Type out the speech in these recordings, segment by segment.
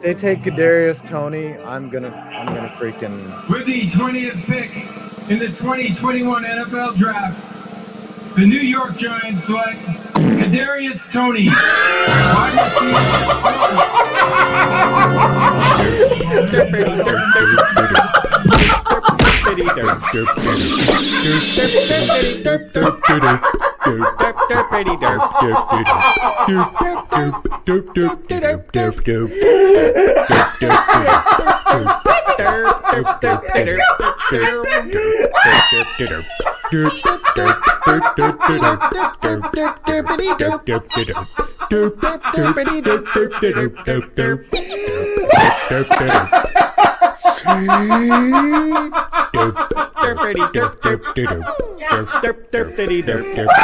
they take Kadarius Toney, I'm gonna I'm gonna freaking With the 20th pick in the 2021 NFL Draft, the New York Giants select Kadarius Toney. Wide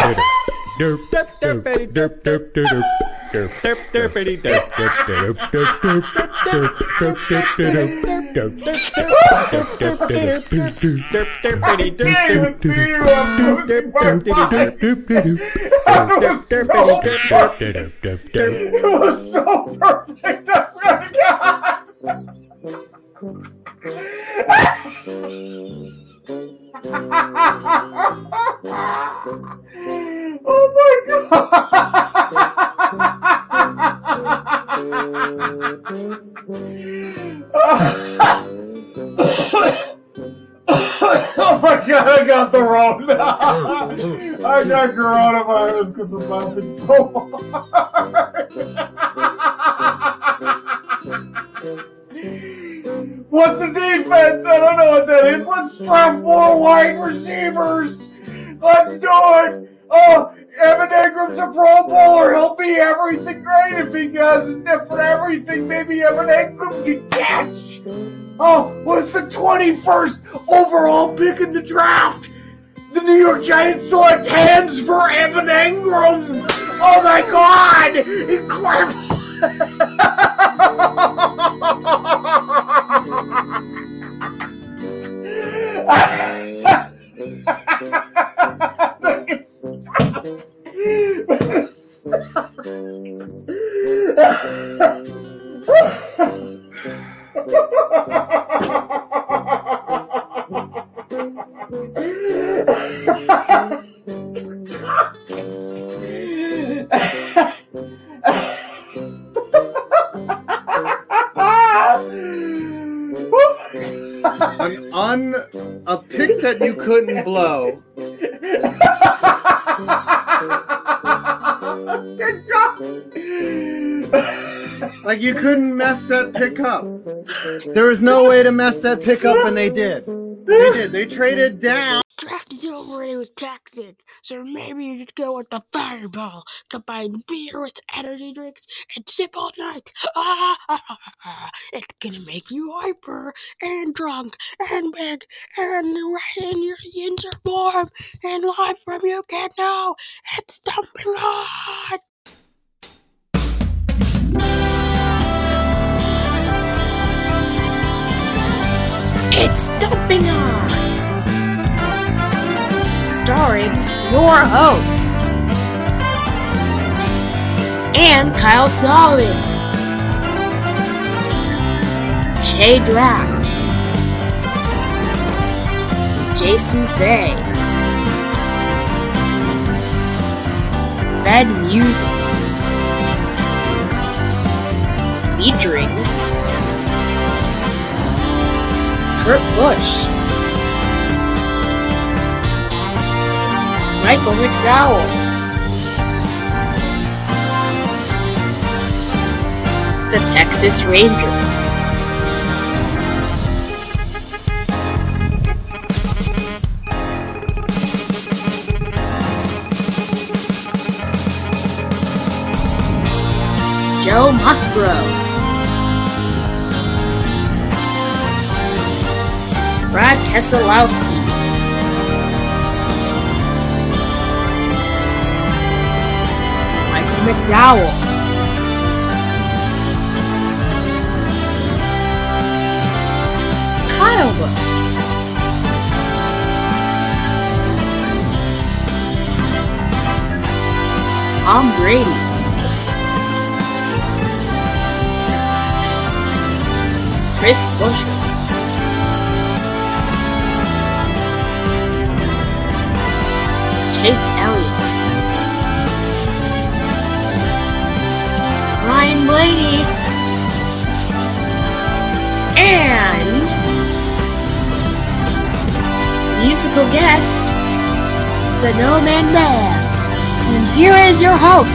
It was so perfect. I swear to God. Oh my god. oh my god, I got the wrong. I got coronavirus because I'm laughing so hard. What's the defense? I don't know what that is. Let's draft more wide receivers. Let's do it. Oh, Evan Engram's a Pro Bowler. He'll be everything great if he does a different everything. Maybe Evan Engram can catch. Oh, what's the 21st overall pick in the draft? The New York Giants select hands for Evan Engram. Oh my God! Incredible. Like you couldn't mess that pick up. There was no way to mess that pick up, and they did. They did. They traded down. Draft is over and it was toxic, so maybe you should go with the fireball. Combine beer with energy drinks and sip all night. Ah, ah. It's gonna make you hyper and drunk and big and right in your yins warm and live from your kid now. It's dumping on. It's dumping on! Starring your host, and Kyle Solomon, Jay Draft, Jason Fay, Red Musics, featuring Kurt Busch. Michael McDowell. The Texas Rangers. Joe Musgrove. Brad Keselowski. Michael McDowell. Kyle. Tom Brady. Chris Buescher. Chase Elliott. Ryan Blaney. And musical guest, the No Man Man. And here is your host,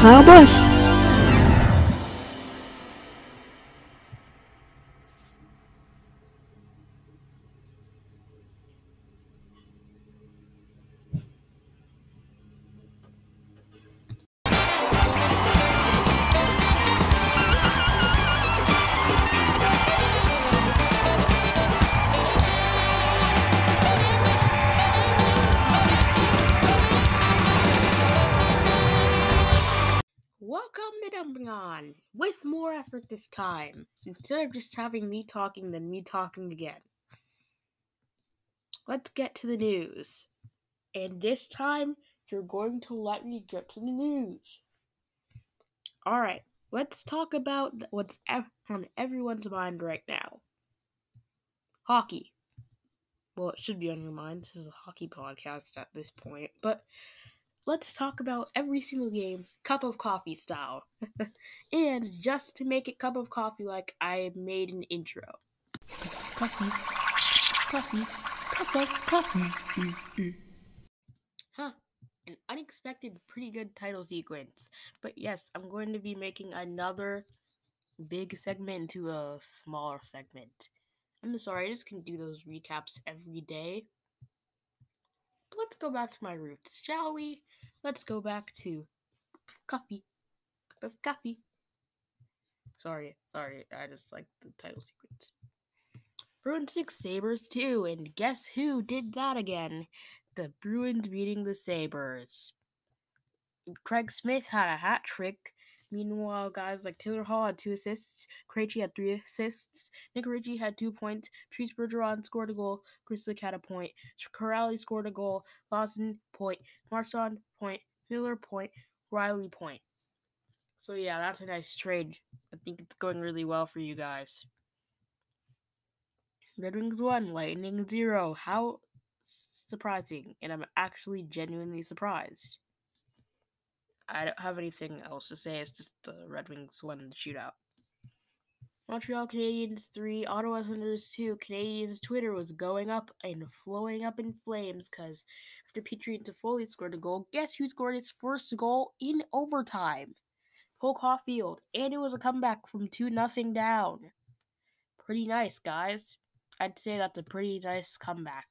Kyle Bush. Time, instead of just having me talking then me talking again. Let's get to the news. And this time, you're going to let me get to the news. Alright, let's talk about what's on everyone's mind right now hockey. Well, it should be on your mind. This is a hockey podcast at this point, but let's talk about every single game, cup of coffee style. and just to make it cup of coffee like I made an intro. Coffee, coffee, cup of coffee. Huh. An unexpected, pretty good title sequence. But yes, I'm going to be making another big segment into a smaller segment. I'm sorry, I just can do those recaps every day. But let's go back to my roots, shall we? Let's go back to coffee. Coffee. Sorry, sorry, I just like the title sequence. Bruins 6 Sabres 2, and guess who did that again? The Bruins beating the Sabres. Craig Smith had a hat trick. Meanwhile, guys like Taylor Hall had two assists, Krejci had three assists, Nick Ritchie had two points, Patrice Bergeron scored a goal, Grizzly had a point, Corrali scored a goal, Lawson point, Marchand point, Miller point, Reilly point. So yeah, that's a nice trade. I think it's going really well for you guys. Red Wings one, Lightning zero. How surprising, and I'm actually genuinely surprised. I don't have anything else to say. It's just the Red Wings won the shootout. Montreal Canadiens 3, Ottawa Senators 2. Canadiens Twitter was going up and flowing up in flames because after Petry and Toffoli scored a goal, guess who scored his first goal in overtime? Cole Caufield. And it was a comeback from 2 nothing down. Pretty nice, guys. I'd say that's a pretty nice comeback.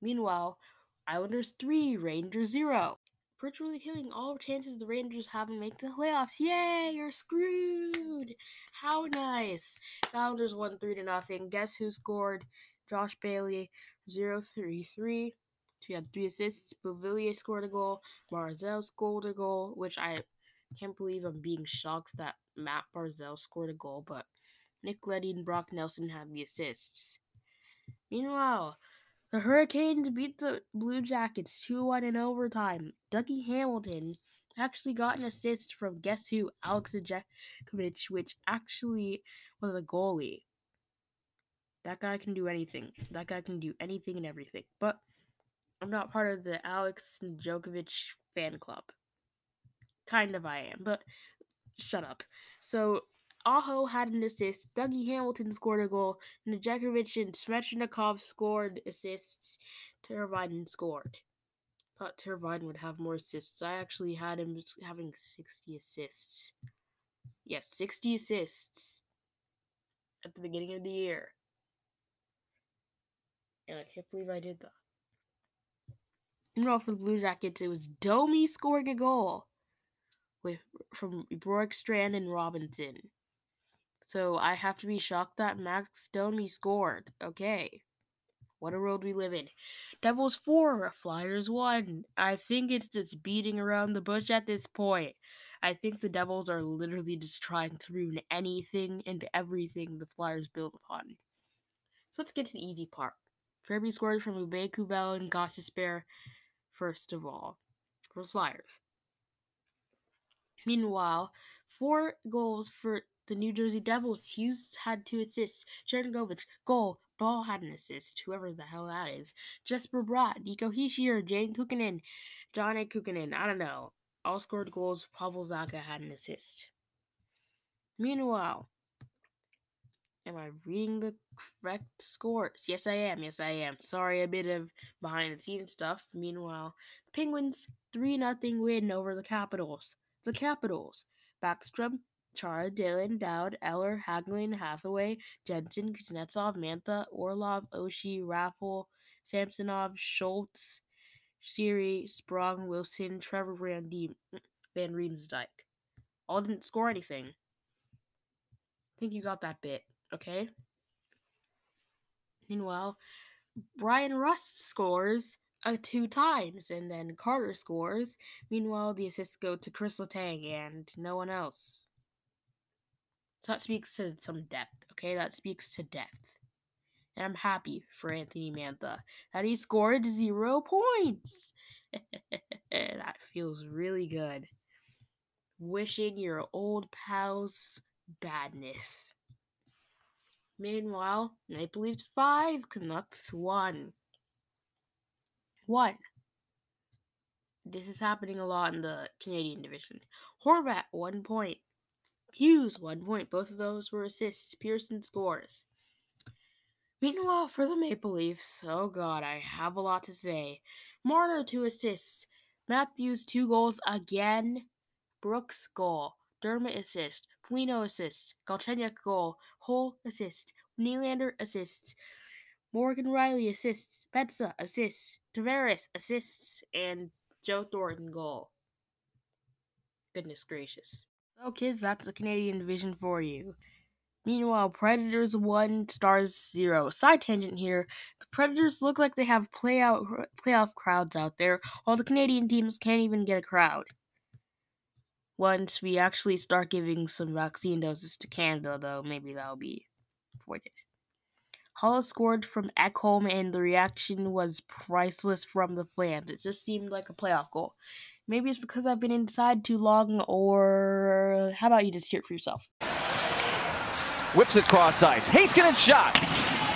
Meanwhile, Islanders 3, Rangers 0. Virtually killing all chances the Rangers have in making the playoffs. Yay, you're screwed! How nice! Islanders won 3 to nothing. Guess who scored? Josh Bailey, 0 3 3. He had three assists. Beauvillier scored a goal. Barzal scored a goal, which I can't believe I'm being shocked that Matt Barzal scored a goal, but Nick Leddy and Brock Nelson had the assists. Meanwhile, the Hurricanes beat the Blue Jackets 2 1 in overtime. Dougie Hamilton actually got an assist from guess who? Alex Ajakovic, which actually was a goalie. That guy can do anything. That guy can do anything and everything. But I'm not part of the Alex Djokovic fan club. Kind of I am, but shut up. So Aho had an assist, Dougie Hamilton scored a goal, and Djokovic and Svechnikov scored assists. Teravainen scored. Thought Teravainen would have more assists. I actually had him having 60 assists. Yes, 60 assists at the beginning of the year. And I can't believe I did that. Meanwhile, for the Blue Jackets, it was Domi scoring a goal with from Bjorkstrand and Robinson. So I have to be shocked that Max Domi scored. Okay. What a world we live in. Devils 4, Flyers 1. I think it's just beating around the bush at this point. I think the Devils are literally just trying to ruin anything and everything the Flyers build upon. So let's get to the easy part. Kirby scored from Ube Kubel and Gostisbehere first of all for Flyers. Meanwhile, four goals for the New Jersey Devils. Hughes had two assists. Sharangovich, goal. Bahl had an assist. Whoever the hell that is. Jesper Bratt, Nico Hischier, Jane Kukkonen, Johnny Kukkonen. I don't know. All scored goals. Pavel Zacha had an assist. Meanwhile, am I reading the correct scores? Yes, I am. Yes, I am. Sorry, a bit of behind the scenes stuff. Meanwhile, Penguins 3 0 win over the Capitals. The Capitals. Backstrom, Chara, Dillon, Dowd, Eller, Hagelin, Hathaway, Jensen, Kuznetsov, Mantha, Orlov, Oshie, Raffl, Samsonov, Schultz, Siri, Sprong, Wilson, Trevor Van, D- Van Riemsdyk. All didn't score anything. I think you got that bit, okay? Meanwhile, Bryan Rust scores uh, two times, and then Carter scores. Meanwhile, the assists go to Chris Letang and no one else. So that speaks to some depth, okay? That speaks to depth. And I'm happy for Anthony Mantha that he scored zero points. that feels really good. Wishing your old pals badness. Meanwhile, Maple Leafs 5, Canucks 1. 1. This is happening a lot in the Canadian division. Horvat, 1 point. Hughes, 1 point. Both of those were assists. Pearson scores. Meanwhile, for the Maple Leafs, oh god, I have a lot to say. Marner, 2 assists. Matthews, 2 goals again. Brooks, goal. Dermott assist. Foligno assists. Galchenyuk goal. Hull assist. Nylander assists. Morgan Rielly assists. Petsa assists. Tavares assists. And Joe Thornton goal. Goodness gracious. So, kids, that's the Canadian division for you. Meanwhile, Predators 1, Stars 0. Side tangent here. The Predators look like they have playout, playoff crowds out there, while the Canadian teams can't even get a crowd once we actually start giving some vaccine doses to Canada, though, maybe that'll be avoided. Hollis scored from Ekholm, and the reaction was priceless from the fans. It just seemed like a playoff goal. Maybe it's because I've been inside too long, or how about you just hear it for yourself? Whips it cross ice. Heiskanen shot.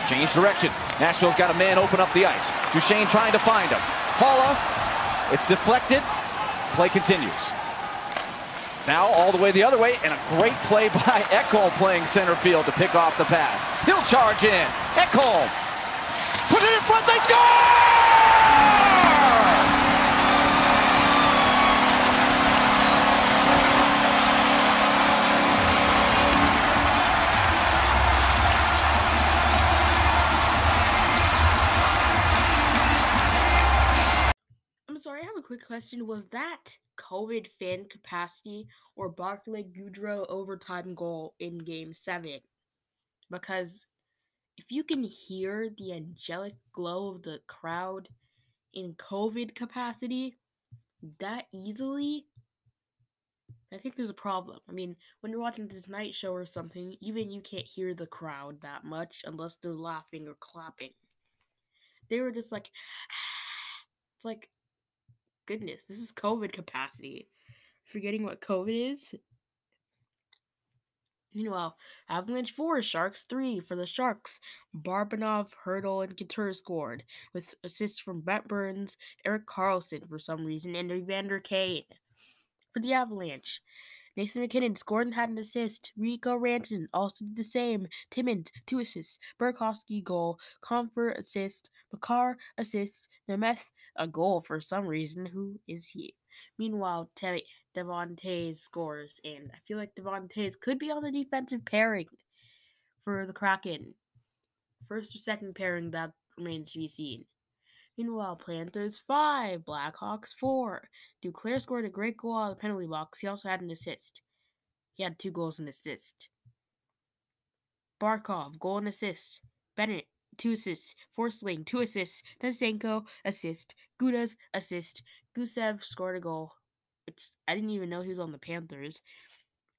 Change directions. Nashville's got a man open up the ice. Duchene trying to find him. Paula. It's deflected. Play continues. Now all the way the other way, and a great play by Ekholm playing center field to pick off the pass. He'll charge in. Ekholm. Put it in front. They score! Quick question. Was that COVID fan capacity or Barclay Goodrow overtime goal in game seven? Because if you can hear the angelic glow of the crowd in COVID capacity that easily, I think there's a problem. I mean, when you're watching the Tonight Show or something, even you can't hear the crowd that much unless they're laughing or clapping. They were just like, it's like, goodness, this is COVID capacity. Forgetting what COVID is? Meanwhile, Avalanche 4, Sharks 3 for the Sharks. Barabanov, Hertl, and Couture scored, with assists from Brent Burns, Erik Karlsson for some reason, and Evander Kane. For the Avalanche, Nathan MacKinnon scored and had an assist. Rico Ranton also did the same. Timmins, two assists. Burakovsky, goal. Comfort, assist. Makar, assists. Nemeth, a goal for some reason. Who is he? Meanwhile, Te- Devon scores, and I feel like Devon could be on the defensive pairing for the Kraken. First or second pairing, that remains to be seen. Meanwhile, Panthers 5, Blackhawks 4. Duclair scored a great goal out of the penalty box. He also had an assist. He had two goals and assist. Barkov, goal and assist. Bennett, two assists. Forsling, two assists. Tarasenko, assist. Gudas, assist. Gusev scored a goal, which I didn't even know he was on the Panthers.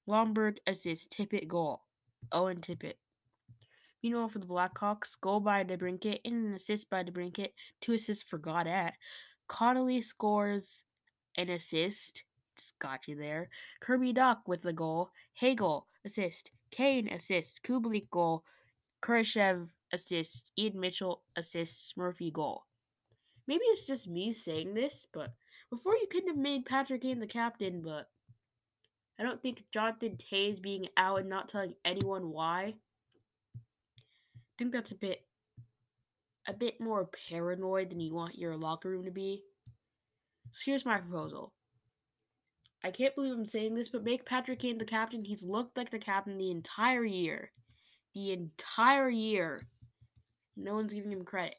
Lomberg, assist. Tippett, goal. Owen Tippett. Meanwhile, for the Blackhawks, goal by DeBrincat and an assist by DeBrincat, two assists for Goddard. Connolly scores an assist, Just got you there. Kirby Dach with the goal. Hagel assist. Kane assist. Kubalik goal. Kurashev assist. Ian Mitchell assists. Murphy goal. Maybe it's just me saying this, but before you couldn't have made Patrick Kane the captain, but I don't think Jonathan Toews being out and not telling anyone why. Think that's a bit a bit more paranoid than you want your locker room to be. So here's my proposal. I can't believe I'm saying this, but make Patrick Kane the captain. He's looked like the captain the entire year. The entire year. No one's giving him credit.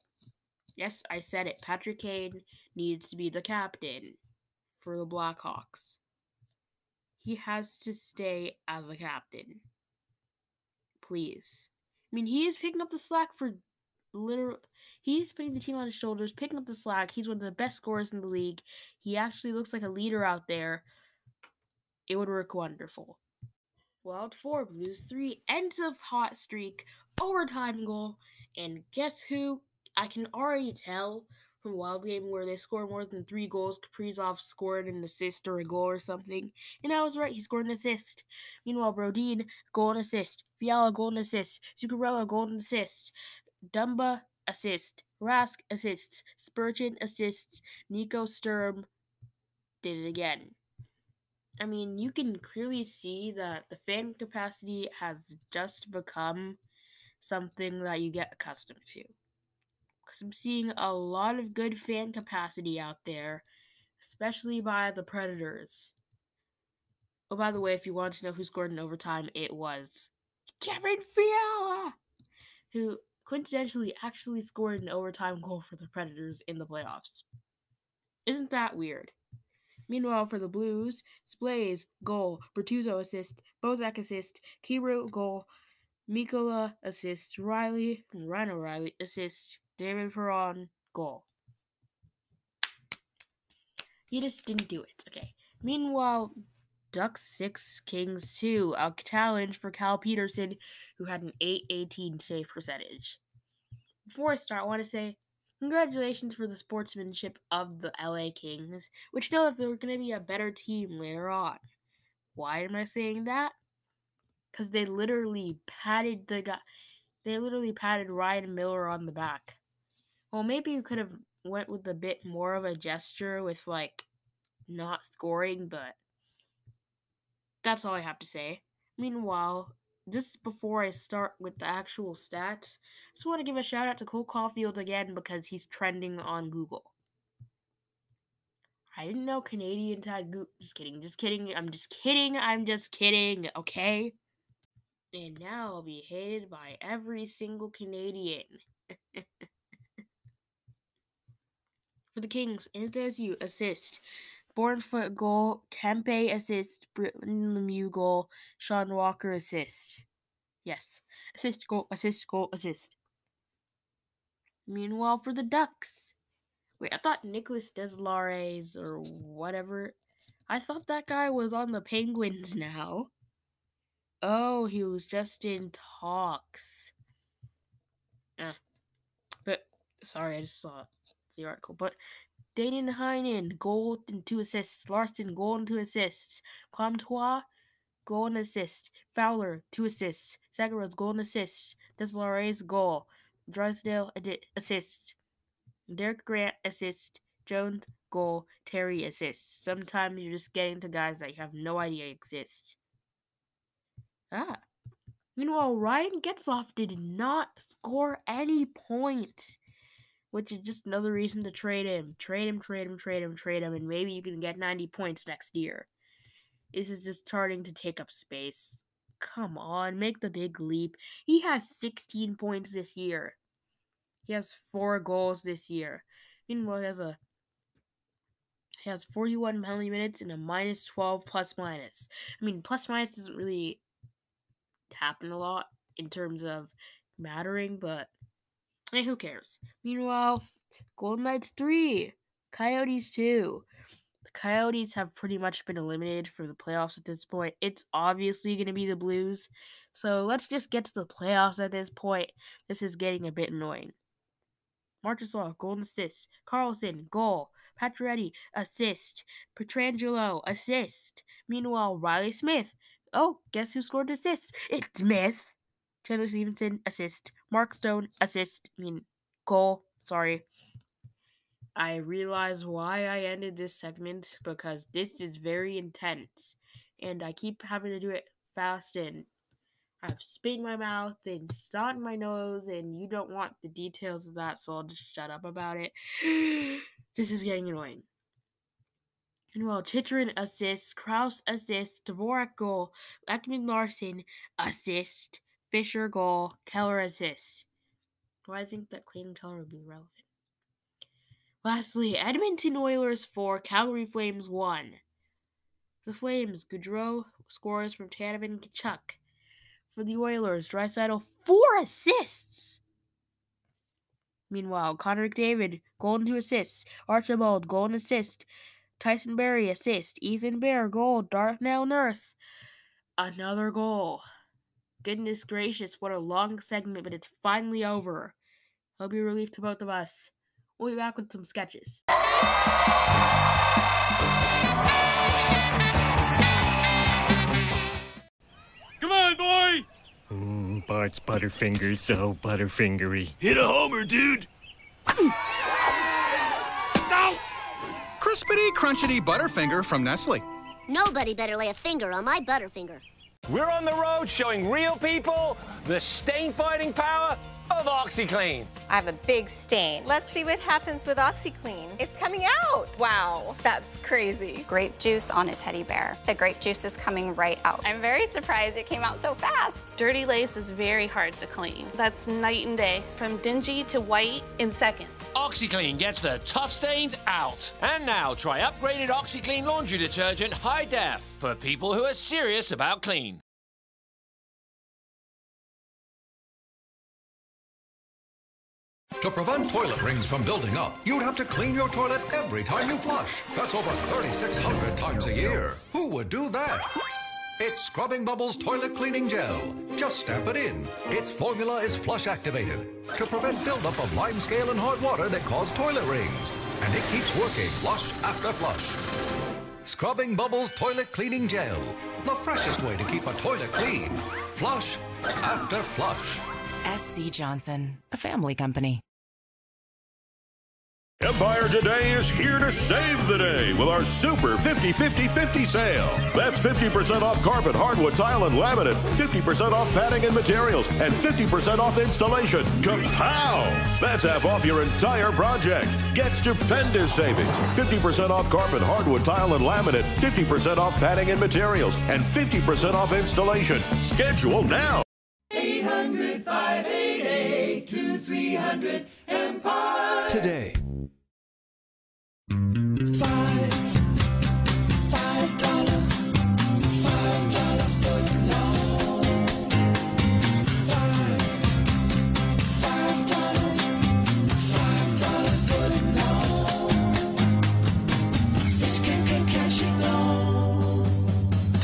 Yes, I said it. Patrick Kane needs to be the captain for the Blackhawks. He has to stay as a captain. Please. I mean, he is picking up the slack for literal. He's putting the team on his shoulders, picking up the slack. He's one of the best scorers in the league. He actually looks like a leader out there. It would work wonderful. Wild 4, Blues 3, ends of hot streak, overtime goal, and guess who? I can already tell Wild Game where they score more than three goals. Kaprizov scored an assist or a goal or something. And I was right, he scored an assist. Meanwhile, Brodin, goal and assist. Fiala, goal and assist. Zuccarello, goal and assist. Dumba, assist. Rask, assists. Spurgeon, assists. Nico Sturm did it again. I mean, you can clearly see that the fan capacity has just become something that you get accustomed to. Because I'm seeing a lot of good fan capacity out there, especially by the Predators. Oh, by the way, if you want to know who scored in overtime, it was Kevin Fiala, who coincidentally actually scored an overtime goal for the Predators in the playoffs. Isn't that weird? Meanwhile, for the Blues, Splays, goal, Bertuzzo assist, Bozak assist, Kyrou goal, Mikola assists, Riley, Ryan O'Reilly assists, David Perron goal. He just didn't do it. Okay. Meanwhile, Ducks 6, Kings 2, a challenge for Cal Petersen, who had an 818 save percentage. Before I start, I want to say Congratulations for the sportsmanship of the LA Kings, which know that they're going to be a better team later on. Why am I saying that? Because they literally patted the guy. They literally patted Ryan Miller on the back. Well, maybe you could have went with a bit more of a gesture with like not scoring, but that's all I have to say. Meanwhile, just before I start with the actual stats, just want to give a shout out to Cole Caufield again because he's trending on Google. I didn't know Canadians had. Just kidding, just kidding. I'm just kidding. I'm just kidding. Okay. And now I'll be hated by every single Canadian. For the Kings, you assist. Bournefoot goal, Kempe assist, Britton Lemieux goal, Sean Walker assist. Yes. Assist, goal, assist, goal, assist. Meanwhile, for the Ducks. Wait, I thought Nicholas Deslauriers or whatever. I thought that guy was on the Penguins now. Oh, he was just in talks. Eh. But, sorry, I just saw the article. But Daniel Heinen, goal and two assists. Larson, goal and two assists. Comtois, goal and assist. Fowler, two assists. Zagarov, goal and assist. Deslauriers, goal. Drysdale, assist. Derek Grant, assist. Jones, goal. Terry, assist. Sometimes you're just getting to guys that you have no idea exist. Ah. Meanwhile, Ryan Getzlaf did not score any points which is just another reason to trade him. Trade him, trade him, trade him, trade him, and maybe you can get 90 points next year. This is just starting to take up space. Come on, make the big leap. He has 16 points this year. He has four goals this year. Meanwhile, he has a he has 41 penalty minutes and a minus 12 plus minus. I mean, plus minus doesn't really happen a lot in terms of mattering, but Hey, who cares? Meanwhile, Golden Knights 3, Coyotes 2. The Coyotes have pretty much been eliminated for the playoffs at this point. It's obviously going to be the Blues. So let's just get to the playoffs at this point. This is getting a bit annoying. Marchessault, golden assist. Carlson, goal. Pacioretty, assist. Pietrangelo, assist. Meanwhile, Reilly Smith. Oh, guess who scored assist? It's Smith. Chandler Stephenson, assist. Mark Stone, assist. I mean, goal. Sorry. I realize why I ended this segment because this is very intense and I keep having to do it fast and I've spit in my mouth and snot in my nose, and you don't want the details of that, so I'll just shut up about it. this is getting annoying. And well, Chychrun assists, Crouse assist, Dvorak goal, Ekman Larsson assist, Fischer goal, Keller assist. Do I think that Clayton Keller would be relevant? Lastly, Edmonton Oilers 4, Calgary Flames 1. The Flames, Gaudreau scores from Tanev Tkachuk. For the Oilers, Draisaitl, four assists. Meanwhile, Connor McDavid, golden two assists. Archibald, golden assist. Tyson Barrie, assist. Ethan Bear, goal. Darnell Nurse, another goal. Goodness gracious, what a long segment, but it's finally over. I'll be relieved to both of us. We'll be back with some sketches. Come on, boy! Mm, Bart's Butterfingers so butterfingery. Hit a homer, dude! Crispity, crunchity Butterfinger from Nestle. Nobody better lay a finger on my Butterfinger. We're on the road showing real people the stain fighting power of OxiClean. I have a big stain. Let's see what happens with OxiClean. It's coming out. Wow, that's crazy. Grape juice on a teddy bear. The grape juice is coming right out. I'm very surprised it came out so fast. Dirty lace is very hard to clean. That's night and day, from dingy to white in seconds. OxiClean gets the tough stains out. And now try upgraded OxiClean laundry detergent high def for people who are serious about clean. To prevent toilet rings from building up, you'd have to clean your toilet every time you flush. That's over 3,600 times a year. Who would do that? It's Scrubbing Bubbles Toilet Cleaning Gel. Just stamp it in. Its formula is flush activated to prevent buildup of limescale and hard water that cause toilet rings. And it keeps working flush after flush. Scrubbing Bubbles Toilet Cleaning Gel. The freshest way to keep a toilet clean. Flush after flush. SC Johnson, a family company. Empire Today is here to save the day with our super 50 50 50 sale. That's 50% off carpet, hardwood, tile, and laminate, 50% off padding and materials, and 50% off installation. Kapow! That's half off your entire project. Get stupendous savings 50% off carpet, hardwood, tile, and laminate, 50% off padding and materials, and 50% off installation. Schedule now. 800 588 2300 Empire. Today.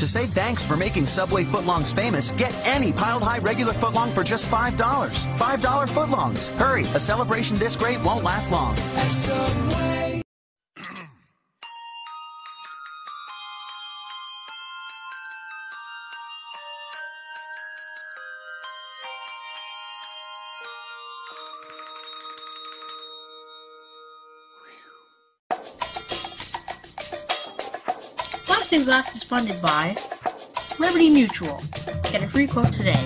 To say thanks for making Subway footlongs famous, get any piled high regular footlong for just $5. $5 footlongs. Hurry, a celebration this great won't last long. At Subway. Last is funded by Liberty Mutual. Get a free quote today.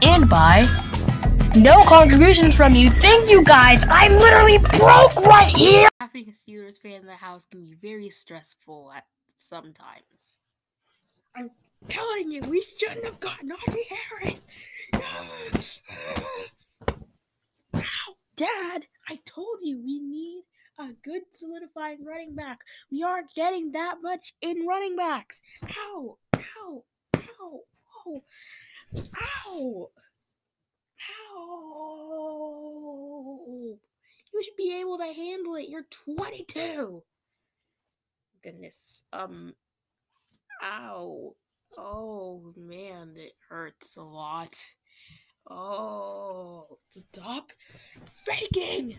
And by no contributions from you. Thank you guys. I'm literally broke right here. Having a Steelers fan in the house can be very stressful at sometimes. I'm telling you, we shouldn't have got Najee Harris. Ow, Dad, I told you we need a good solidifying running back. We aren't getting that much in running backs. Ow, ow, ow, ow, ow, ow. You should be able to handle it. You're 22. Goodness. Um, ow. Oh, man, it hurts a lot. Oh, stop faking!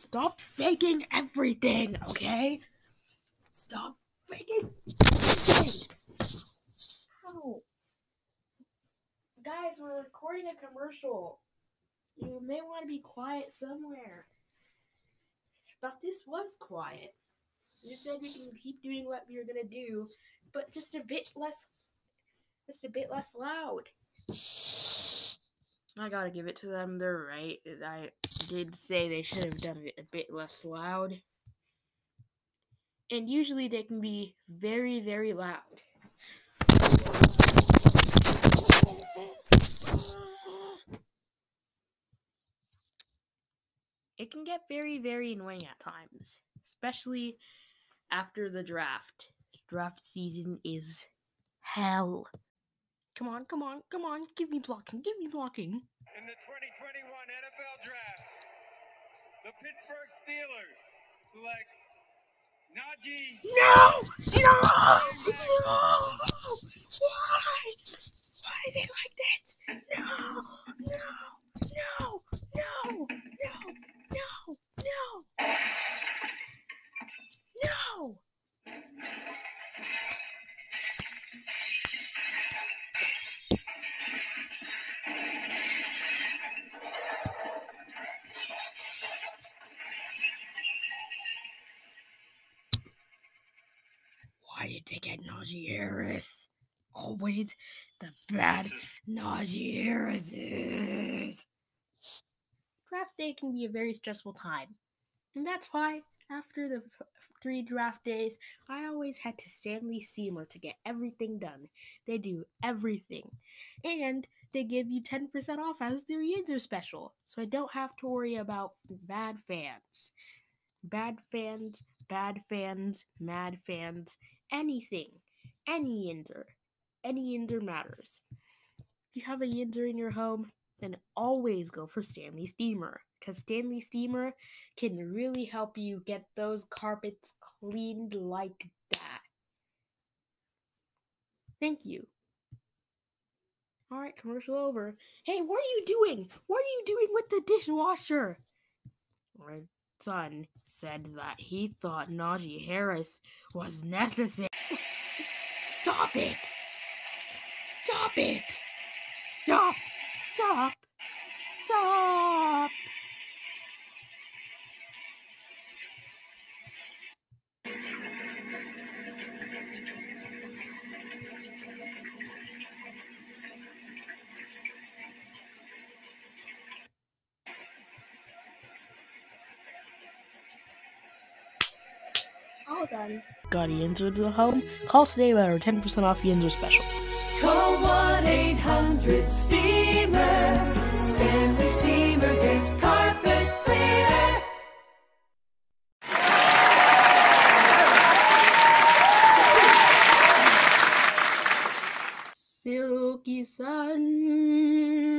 Stop faking everything, okay? Stop faking everything! How? Guys, we're recording a commercial. You may want to be quiet somewhere. Thought this was quiet. You said we can keep doing what we were gonna do, but just a bit less, just a bit less loud. I gotta give it to them. They're right. I did say they should have done it a bit less loud. And usually they can be very, very loud. It can get very, very annoying at times, especially after the draft. Draft season is hell. Come on, come on, come on. Give me blocking, give me blocking. In the 2021 NFL Draft, the Pittsburgh Steelers select Najee. No! No! No! Why? Why is it like this? No! No! Harris? Always the bad Najee Harrises. Draft day can be a very stressful time. And that's why, after the three draft days, I always had to Stanley Seymour to get everything done. They do everything. And they give you 10% off as their user special. So I don't have to worry about bad fans. Bad fans, bad fans, mad fans, anything. Any Yinder. Any Yinder matters. If you have a Yinder in your home, then always go for Stanley Steamer. Because Stanley Steamer can really help you get those carpets cleaned like that. Thank you. Alright, commercial over. Hey, what are you doing? What are you doing with the dishwasher? My son said that he thought Najee Harris was necessary. Stop it! Stop it! Stop! Stop! Got Yinzer to the home? Call today about our 10% off Yinzer special. Call 1 800 Steamer. Stanley Steamer gets carpet cleaner. Silky Sands.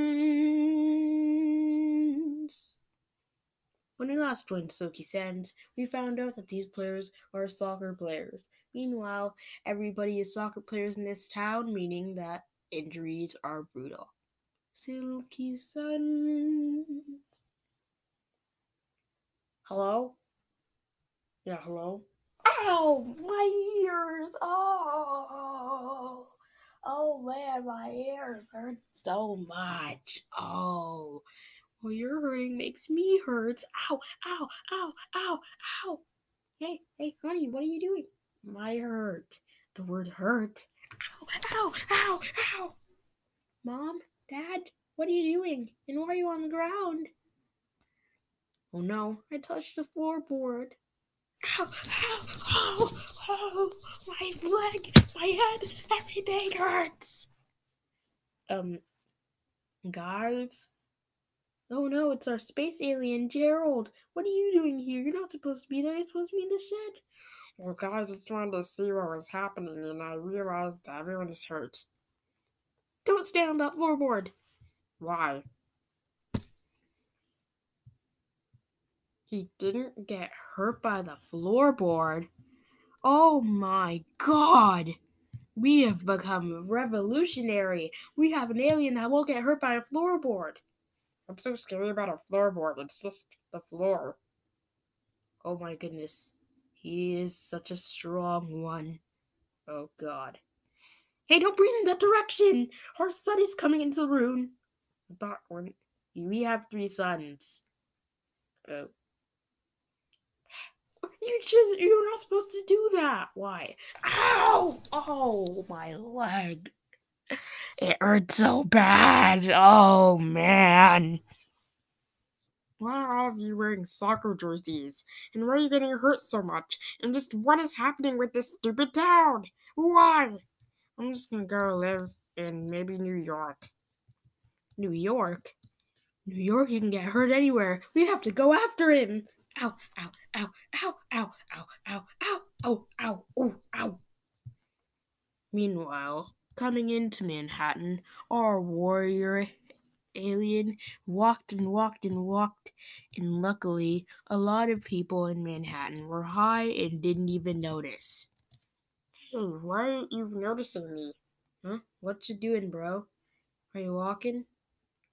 When we last joined Silky Sands, we found out that these players are soccer players. Meanwhile, everybody is soccer players in this town, meaning that injuries are brutal. Silky Sands. Hello? Yeah, hello? Ow! My ears! Oh! Oh man, my ears hurt so much. Oh. Well, your hurting makes me hurt. Ow, ow, ow, ow, ow. Hey, hey, honey, what are you doing? My hurt. The word hurt. Ow, ow, ow, ow. Mom, Dad, what are you doing? And why are you on the ground? Oh no, I touched the floorboard. Ow, ow, ow, oh, my leg, my head, everything hurts. Um, guys? Oh no, it's our space alien, Gerald. What are you doing here? You're not supposed to be there. You're supposed to be in the shed. Well, guys, I just wanted to see what was happening, and I realized that everyone is hurt. Don't stand on that floorboard. Why? He didn't get hurt by the floorboard. Oh my god! We have become revolutionary. We have an alien that won't get hurt by a floorboard. What's so scary about a floorboard? It's just the floor. Oh my goodness. He is such a strong one. Oh god. Hey, don't breathe in that direction! Our son is coming into the room. But we have three sons. Oh. You just you're not supposed to do that. Why? Ow! Oh my leg. It hurts so bad. Oh man. Why are all of you wearing soccer jerseys? And why are you getting hurt so much? And just what is happening with this stupid town? Why? I'm just gonna go live in maybe New York. New York? New York, you can get hurt anywhere. We have to go after him. Ow, ow, ow, ow, ow, ow, ow, ow, ow, ow, ow, ow. Meanwhile, coming into Manhattan, our warrior alien walked and walked and walked, and luckily, a lot of people in Manhattan were high and didn't even notice. Hey, why aren't you noticing me? Huh? What you doing, bro? Are you walking?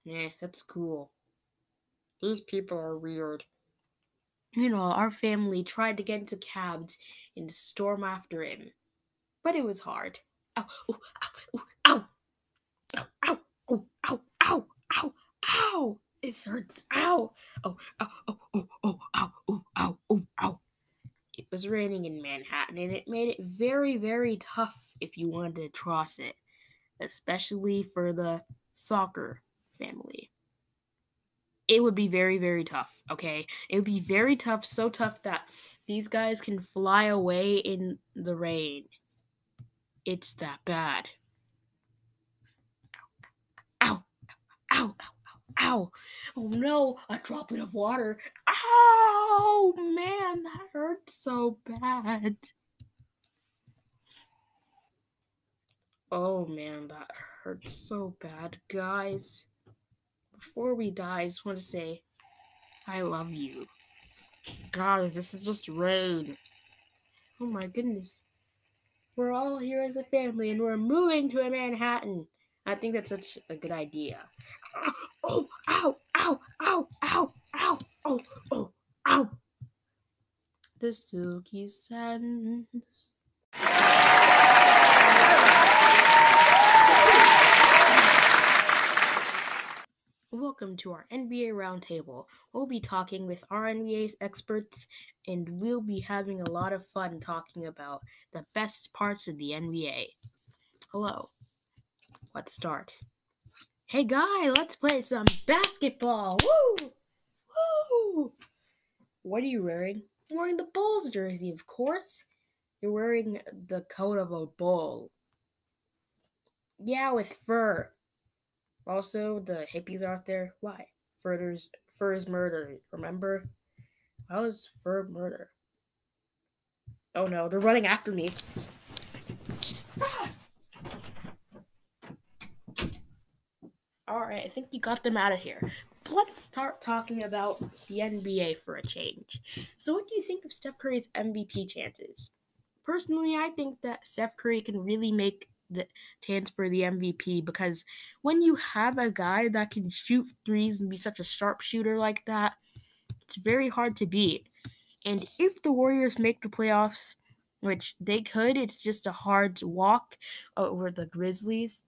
Nah, that's cool. These people are weird. Meanwhile, our family tried to get into cabs and storm after him. But it was hard. Ow, ow, ow, ow, ow, ow, ow, ow, ow. This hurts. Ow. Oh, oh, oh, oh, oh, ow, ooh, ow, ooh, ow. It was raining in Manhattan and it made it very, very tough if you wanted to cross it, especially for the soccer family it would be very very tough okay it would be very tough so tough that these guys can fly away in the rain it's that bad. Ow. Ow. Ow. Ow. Oh no a droplet of water. Ow man that hurts so bad. Oh man that hurts so bad. Guys before we die, I just want to say, I love you. Guys, this is just rain. Oh my goodness. We're all here as a family and we're moving to a Manhattan. I think that's such a good idea. Oh, ow, ow, ow, ow, ow, oh, oh, ow. The silky sands. Welcome to our NBA Roundtable. We'll be talking with our NBA experts and we'll be having a lot of fun talking about the best parts of the NBA. Hello. Let's start. Hey guy, let's play some basketball. Woo! Woo! What are you wearing? I'm wearing the Bulls jersey, of course. You're wearing the coat of a bull. Yeah, with fur. Also, the hippies out there. Why? Further's fur is murder. Remember? How is fur murder? Oh no, they're running after me. Alright, I think we got them out of here. Let's start talking about the NBA for a change. So, what do you think of Steph Curry's MVP chances? Personally, I think that Steph Curry can really make the chance for the MVP because when you have a guy that can shoot threes and be such a sharp shooter like that, it's very hard to beat. And if the Warriors make the playoffs, which they could, it's just a hard walk over the Grizzlies.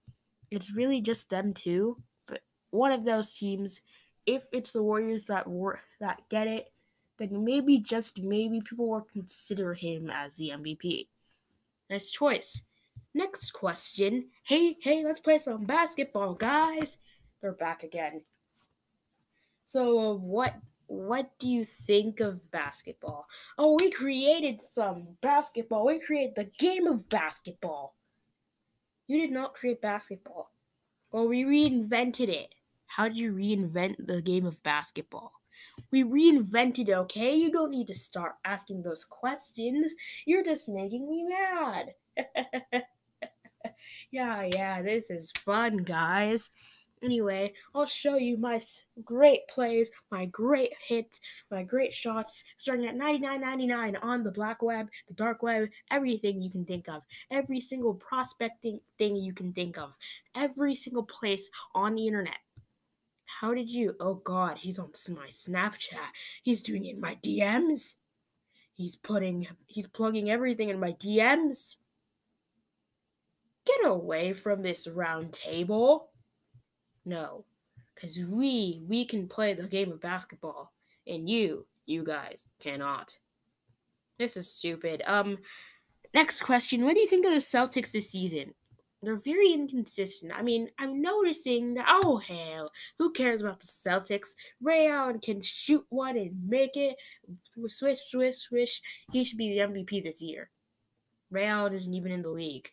It's really just them two, but one of those teams. If it's the Warriors that wor- that get it, then maybe just maybe people will consider him as the MVP. Nice choice. Next question. Hey, hey, let's play some basketball, guys. They're back again. So, uh, what what do you think of basketball? Oh, we created some basketball. We created the game of basketball. You did not create basketball. Well, we reinvented it. How did you reinvent the game of basketball? We reinvented it, okay? You don't need to start asking those questions. You're just making me mad. yeah, yeah, this is fun, guys. Anyway, I'll show you my great plays, my great hits, my great shots, starting at 99.99 on the black web, the dark web, everything you can think of, every single prospecting thing you can think of, every single place on the internet. How did you? Oh God, he's on my Snapchat. He's doing it in my DMs. He's putting, he's plugging everything in my DMs. Get away from this round table. No, because we we can play the game of basketball, and you you guys cannot. This is stupid. Um, next question: What do you think of the Celtics this season? They're very inconsistent. I mean, I'm noticing that. Oh hell, who cares about the Celtics? Ray Allen can shoot one and make it. Swish, swish, swish. He should be the MVP this year. Ray Allen isn't even in the league.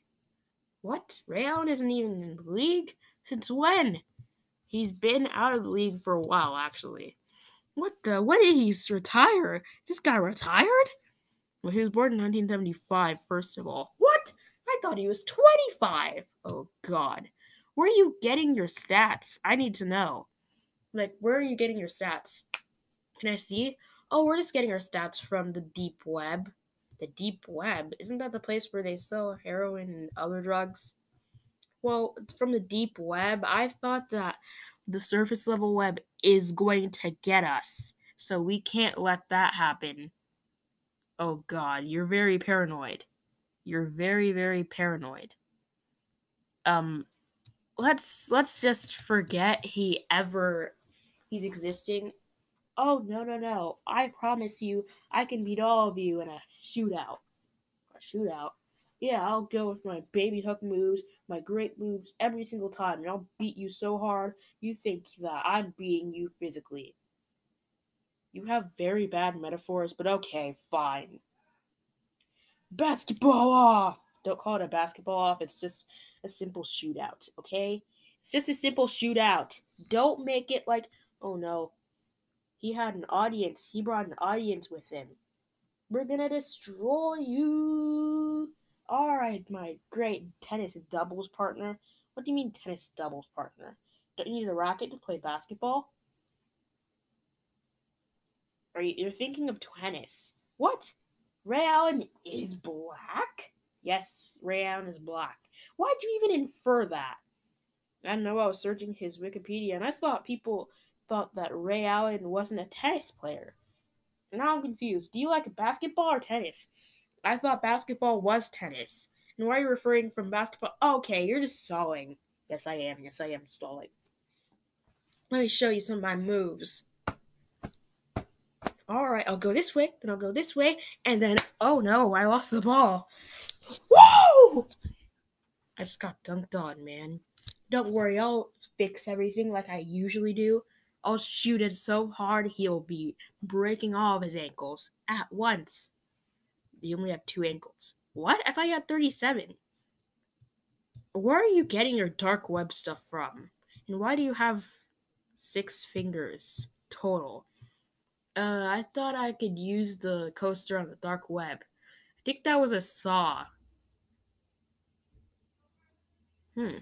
What? Ray Allen isn't even in the league? Since when? He's been out of the league for a while, actually. What the? When did he retire? This guy retired? Well, he was born in 1975, first of all. What? I thought he was 25. Oh, God. Where are you getting your stats? I need to know. Like, where are you getting your stats? Can I see? Oh, we're just getting our stats from the deep web. The deep web? Isn't that the place where they sell heroin and other drugs? Well, from the deep web. I thought that the surface level web is going to get us. So we can't let that happen. Oh god, you're very paranoid. You're very very paranoid. Um let's let's just forget he ever he's existing. Oh no no no. I promise you I can beat all of you in a shootout. A shootout. Yeah, I'll go with my baby hook moves, my great moves every single time, and I'll beat you so hard you think that I'm beating you physically. You have very bad metaphors, but okay, fine. Basketball off! Don't call it a basketball off, it's just a simple shootout, okay? It's just a simple shootout. Don't make it like, oh no, he had an audience. He brought an audience with him. We're gonna destroy you. Alright, my great tennis doubles partner. What do you mean tennis doubles partner? Don't you need a racket to play basketball? Are you you're thinking of tennis? What? Ray Allen is black? Yes, Ray Allen is black. Why'd you even infer that? I don't know. I was searching his Wikipedia, and I thought people thought that Ray Allen wasn't a tennis player. Now I'm confused. Do you like basketball or tennis? I thought basketball was tennis. And why are you referring from basketball? Okay, you're just stalling. Yes, I am. Yes, I am stalling. Let me show you some of my moves. Alright, I'll go this way, then I'll go this way, and then, oh no, I lost the ball. Woo! I just got dunked on, man. Don't worry, I'll fix everything like I usually do. I'll shoot it so hard he'll be breaking all of his ankles at once. You only have two ankles. What? I thought you had 37. Where are you getting your dark web stuff from? And why do you have six fingers total? Uh, I thought I could use the coaster on the dark web. I think that was a saw. Hmm.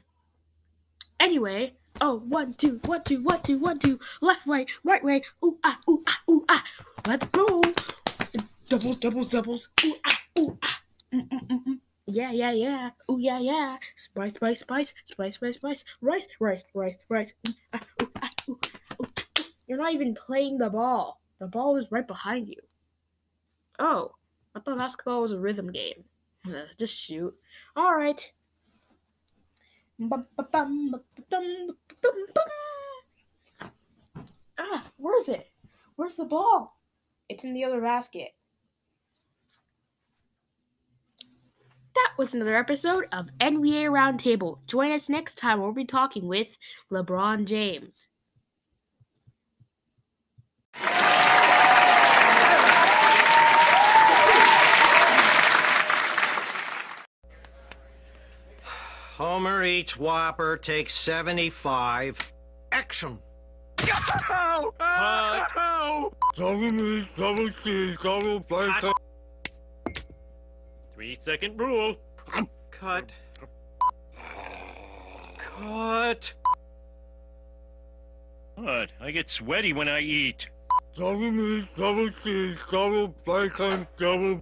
Anyway, oh, one, two, one, two, one, two, one, two, left way, right way, ooh, ah, ooh, ah, ooh, ah. Let's go. Doubles, doubles, doubles, ooh, ah, ooh, ah. Mm, mm, mm. Yeah, yeah, yeah. Ooh, yeah, yeah. Spice, spice, spice, spice, spice, spice. Rice, rice, rice, rice. Ooh, ah, ooh, ah, ooh. You're not even playing the ball. The ball is right behind you. Oh, I thought basketball was a rhythm game. Just shoot. All right. Ah, where is it? Where's the ball? It's in the other basket. That was another episode of NBA Roundtable. Join us next time. We'll be talking with LeBron James. Homer eats Whopper, takes 75. Action! Ow! Ow! Ow! Double meat, double cheese, double bacon. Three second rule. Cut. Cut. What? I get sweaty when I eat. Double meat, double cheese, double bacon, double.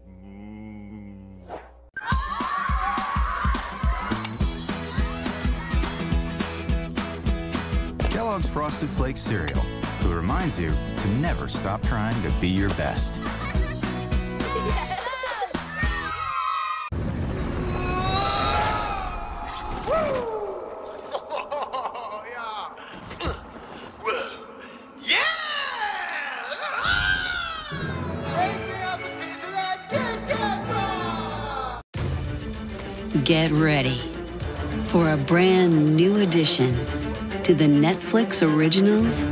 Frosted Flakes cereal, who reminds you to never stop trying to be your best. Get ready for a brand new addition to the Netflix originals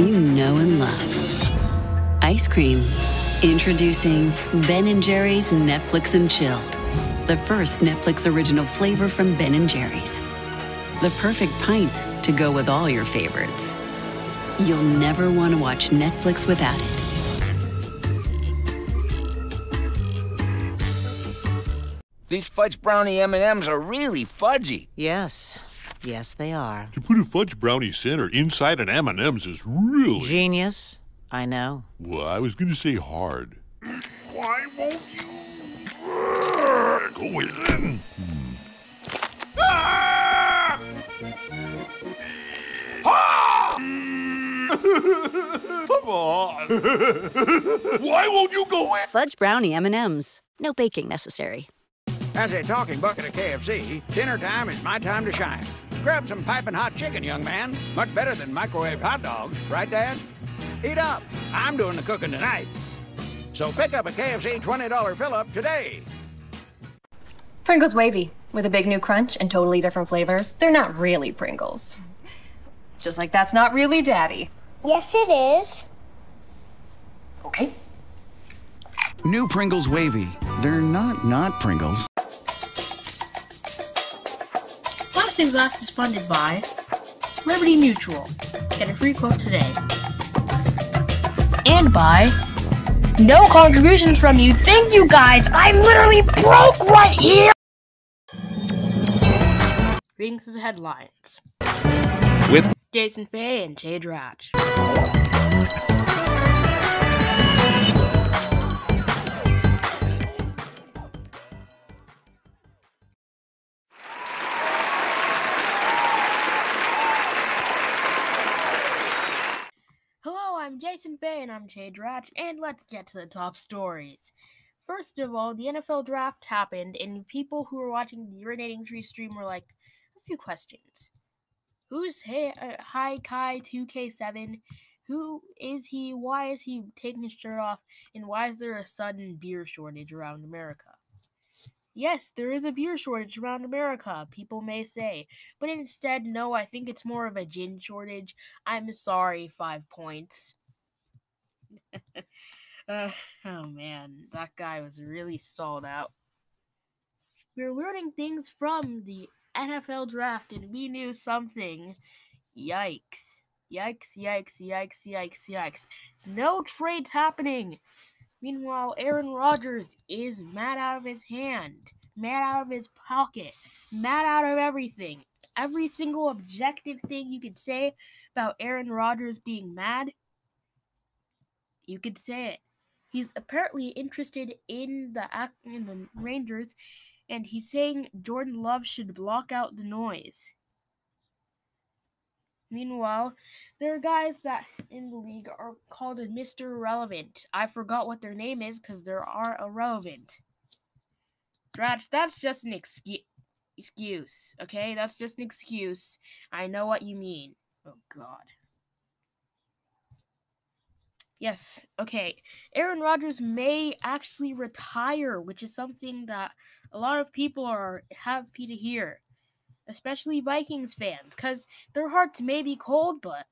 you know and love. Ice cream. Introducing Ben & Jerry's Netflix and Chilled, the first Netflix original flavor from Ben & Jerry's. The perfect pint to go with all your favorites. You'll never want to watch Netflix without it. These fudge brownie M&Ms are really fudgy. Yes. Yes, they are. To put a fudge brownie center inside an M&M's is really... Genius. I know. Well, I was going to say hard. Why won't you... Go in. Ah! Ah! Come on. Why won't you go in? Fudge brownie M&Ms. No baking necessary. As a talking bucket of KFC, dinner time is my time to shine. Grab some piping hot chicken, young man. Much better than microwave hot dogs, right, Dad? Eat up. I'm doing the cooking tonight. So pick up a KFC $20 fill up today. Pringles Wavy, with a big new crunch and totally different flavors. They're not really Pringles. Just like that's not really Daddy. Yes, it is. Okay. New Pringles Wavy. They're not not Pringles. Things Last is funded by Liberty Mutual. Get a free quote today. And by no contributions from you. Thank you guys. I'm literally broke right here. Reading through the headlines with Jason Fay and Jay Dratch. I'm Jason Bay and I'm Jay Dratch, and let's get to the top stories. First of all, the NFL draft happened, and people who were watching the Urinating Tree stream were like, a few questions. Who's hey, uh, Hi Kai 2K7? Who is he? Why is he taking his shirt off? And why is there a sudden beer shortage around America? Yes, there is a beer shortage around America, people may say. But instead, no, I think it's more of a gin shortage. I'm sorry, five points. uh, oh man, that guy was really stalled out. We're learning things from the NFL draft and we knew something. Yikes. Yikes, yikes, yikes, yikes, yikes. No trades happening. Meanwhile, Aaron Rodgers is mad out of his hand, mad out of his pocket, mad out of everything. Every single objective thing you could say about Aaron Rodgers being mad, you could say it. He's apparently interested in the act in the Rangers, and he's saying Jordan Love should block out the noise. Meanwhile, there are guys that in the league are called Mr. Irrelevant. I forgot what their name is because they are irrelevant. Dratch, that's just an excuse. Excuse, okay? That's just an excuse. I know what you mean. Oh, God. Yes, okay. Aaron Rodgers may actually retire, which is something that a lot of people are happy to hear especially Vikings fans, because their hearts may be cold, but.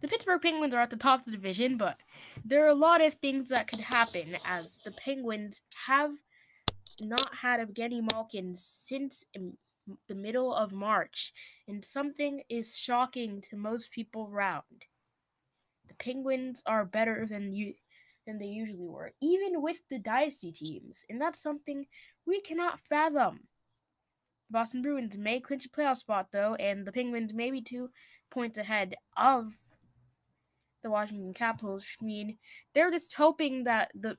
The Pittsburgh Penguins are at the top of the division, but there are a lot of things that could happen as the Penguins have not had Evgeny Malkin since um, the middle of March, and something is shocking to most people around. The Penguins are better than you than they usually were, even with the dynasty teams, and that's something we cannot fathom. Boston Bruins may clinch a playoff spot though, and the Penguins may be two points ahead of the Washington Capitals, which mean they're just hoping that the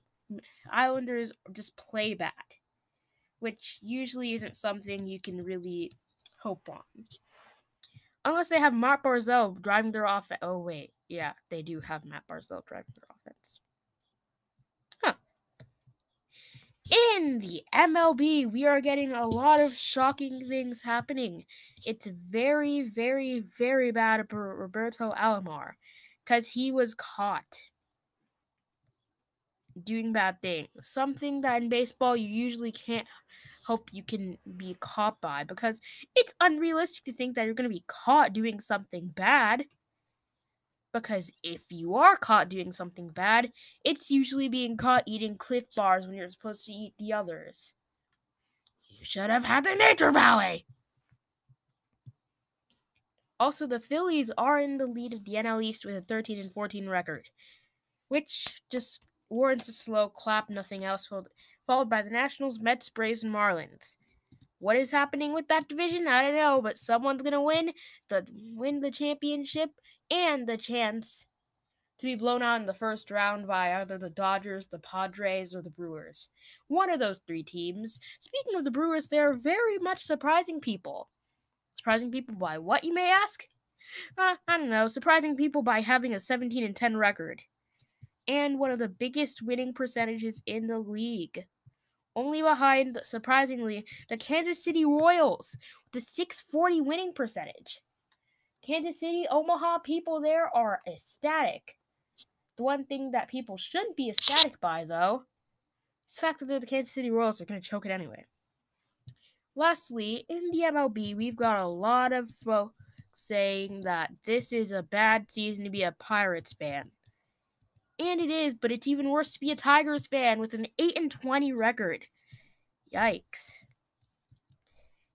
Islanders just play bad, which usually isn't something you can really hope on. Unless they have Matt Barzal driving their offense. Oh, wait. Yeah, they do have Matt Barzal driving their offense. Huh. In the MLB, we are getting a lot of shocking things happening. It's very, very, very bad for Roberto Alomar because he was caught doing bad things. Something that in baseball you usually can't hope you can be caught by because it's unrealistic to think that you're going to be caught doing something bad. Because if you are caught doing something bad, it's usually being caught eating Clif Bars when you're supposed to eat the others. You should have had the Nature Valley! Also, the Phillies are in the lead of the NL East with a 13 and 14 record, which just warrants a slow clap, nothing else, followed by the Nationals, Mets, Braves, and Marlins. What is happening with that division? I don't know, but someone's gonna win the win the championship and the chance to be blown out in the first round by either the Dodgers, the Padres, or the Brewers. One of those three teams. Speaking of the Brewers, they're very much surprising people. Surprising people by what, you may ask? Uh, I don't know. Surprising people by having a 17 and 10 record. And one of the biggest winning percentages in the league. Only behind, surprisingly, the Kansas City Royals with a 640 winning percentage. Kansas City, Omaha people there are ecstatic. The one thing that people shouldn't be ecstatic by, though, is the fact that the Kansas City Royals are going to choke it anyway. Lastly, in the MLB, we've got a lot of folks saying that this is a bad season to be a Pirates fan. And it is, but it's even worse to be a Tigers fan with an 8 and 20 record. Yikes.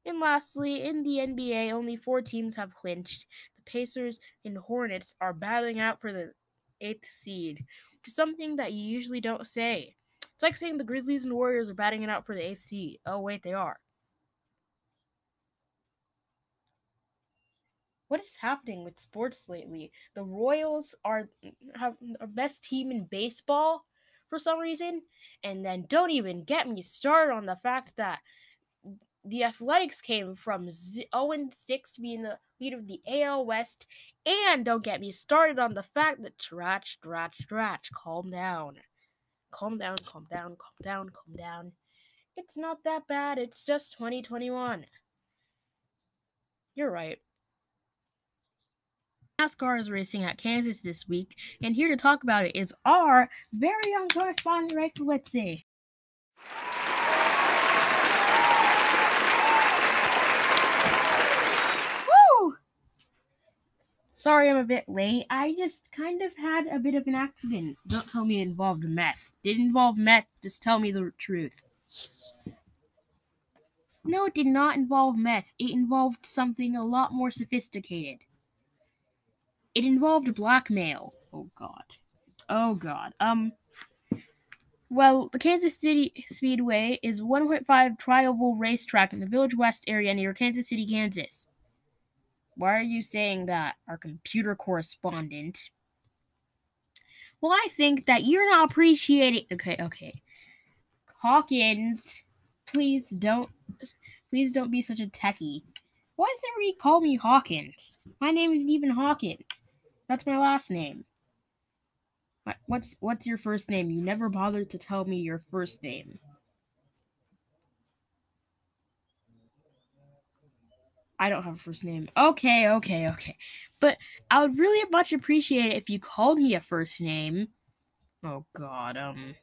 And lastly, in the NBA, only four teams have clinched. The Pacers and Hornets are battling out for the eighth seed, which is something that you usually don't say. It's like saying the Grizzlies and Warriors are batting it out for the eighth seed. Oh, wait, they are. What is happening with sports lately? The Royals are mm, have mm, our best team in baseball for some reason, and then don't even get me started on the fact that the Athletics came from 0 and 6 to be in the lead of the AL West, and don't get me started on the fact that Stratch, Stratch, Stratch, calm down. Calm down, calm down, calm down, calm down. It's not that bad, it's just 2021. You're right. NASCAR is racing at Kansas this week, and here to talk about it is our very own correspondent, Rachel Witsy. Woo! Sorry I'm a bit late. I just kind of had a bit of an accident. Don't tell me it involved meth. Did it involve meth? Just tell me the truth. No, it did not involve meth. It involved something a lot more sophisticated. It involved blackmail. Oh god. Oh god. Um well, the Kansas City Speedway is 1.5 trioval racetrack in the Village West area near Kansas City, Kansas. Why are you saying that, our computer correspondent? Well, I think that you're not appreciating. Okay, okay. Hawkins, please don't, please don't be such a techie. Why does everybody call me Hawkins? My name isn't even Hawkins. That's my last name. What's what's your first name? You never bothered to tell me your first name. I don't have a first name. Okay, okay, okay. But I would really much appreciate it if you called me a first name. Oh god, um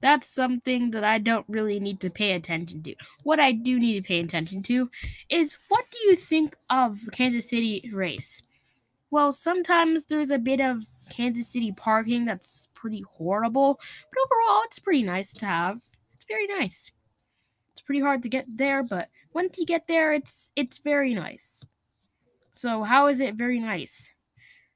that's something that I don't really need to pay attention to. What I do need to pay attention to is what do you think of the Kansas City race? Well, sometimes there's a bit of Kansas City parking that's pretty horrible, but overall it's pretty nice to have. It's very nice. It's pretty hard to get there, but once you get there, it's it's very nice. So, how is it very nice?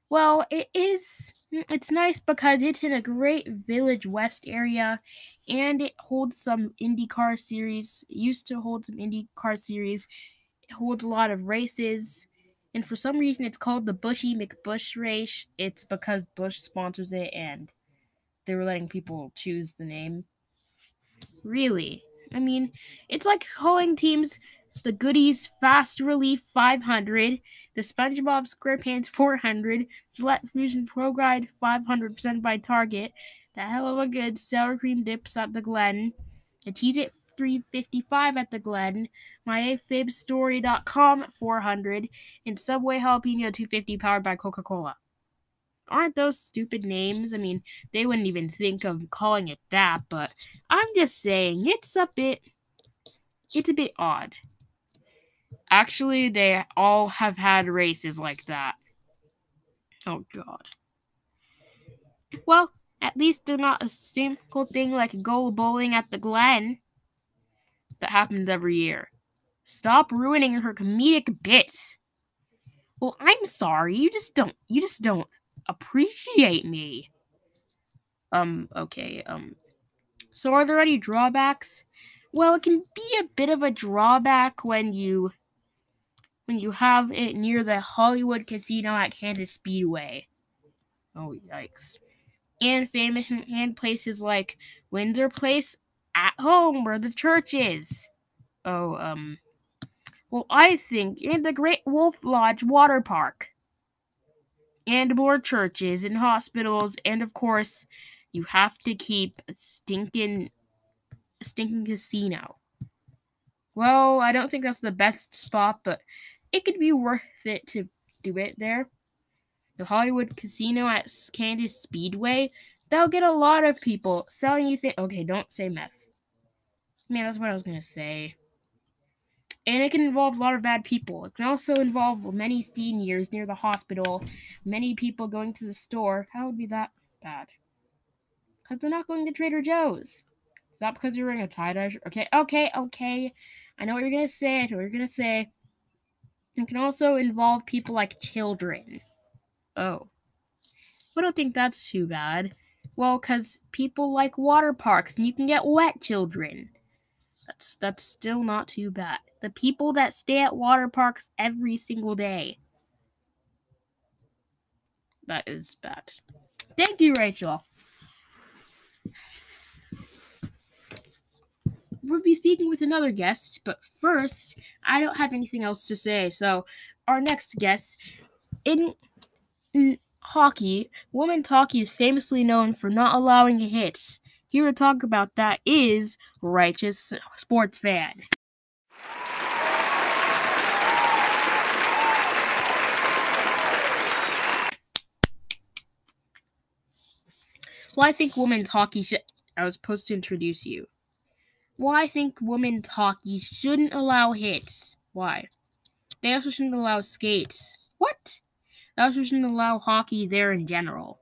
Well, it is. Mm, it's nice because it's in a great Village West area, and it holds some IndyCar series. It used to hold some IndyCar series. It holds a lot of races, and for some reason, it's called the Buschy McBusch race. It's because Busch sponsors it, and they were letting people choose the name. Really, I mean, it's like calling teams the Goodies Fast Relief 500, the SpongeBob SquarePants 400, Gillette Fusion ProGlide 500% by Target, the Heluva Good Sour Cream Dips at the Glen, the Cheez It 355 at the Glen, myafibstory.com 400, and Subway Jalapeno 250 powered by Coca Cola. Aren't those stupid names? I mean, they wouldn't even think of calling it that, but I'm just saying it's a bit. It's a bit odd. Actually, they all have had races like that. Oh god. Well, at least they're not a simple thing like go bowling at the Glen that happens every year. Stop ruining her comedic bits. Well, I'm sorry. You just don't you just don't appreciate me. Um, okay, um so are there any drawbacks? Well, it can be a bit of a drawback when you when you have it near the Hollywood Casino at Kansas Speedway. Oh, yikes. And famous and places like Windsor Place at home where the church is. Oh, um. Well, I think in the Great Wolf Lodge Water Park. And more churches and hospitals, and of course, you have to keep a stinking, stinking casino. Well, I don't think that's the best spot, but it could be worth it to do it there. The Hollywood Casino at Kansas Speedway, they'll get a lot of people selling you things. Okay, don't say meth. Man, that's what I was gonna say. And it can involve a lot of bad people. It can also involve many seniors near the hospital, many people going to the store. How would be that bad? Because they're not going to Trader Joe's. Is that because you're wearing a tie dye? Okay, okay, okay. I know what you're gonna say. I know what you're gonna say. It can also involve people like children. Oh. I don't think that's too bad. Well, because people like water parks and you can get wet children. That's that's still not too bad. The people that stay at water parks every single day. That is bad. Thank you, Rachel. we'll be speaking with another guest, but first, I don't have anything else to say. So, our next guest in, in hockey, women's hockey is famously known for not allowing hits. Here to talk about that is Righteous Sports Fan. Well, I think women's hockey should. I was supposed to introduce you. Well, I think women's hockey shouldn't allow hits. Why? They also shouldn't allow skates. What? They also shouldn't allow hockey there in general.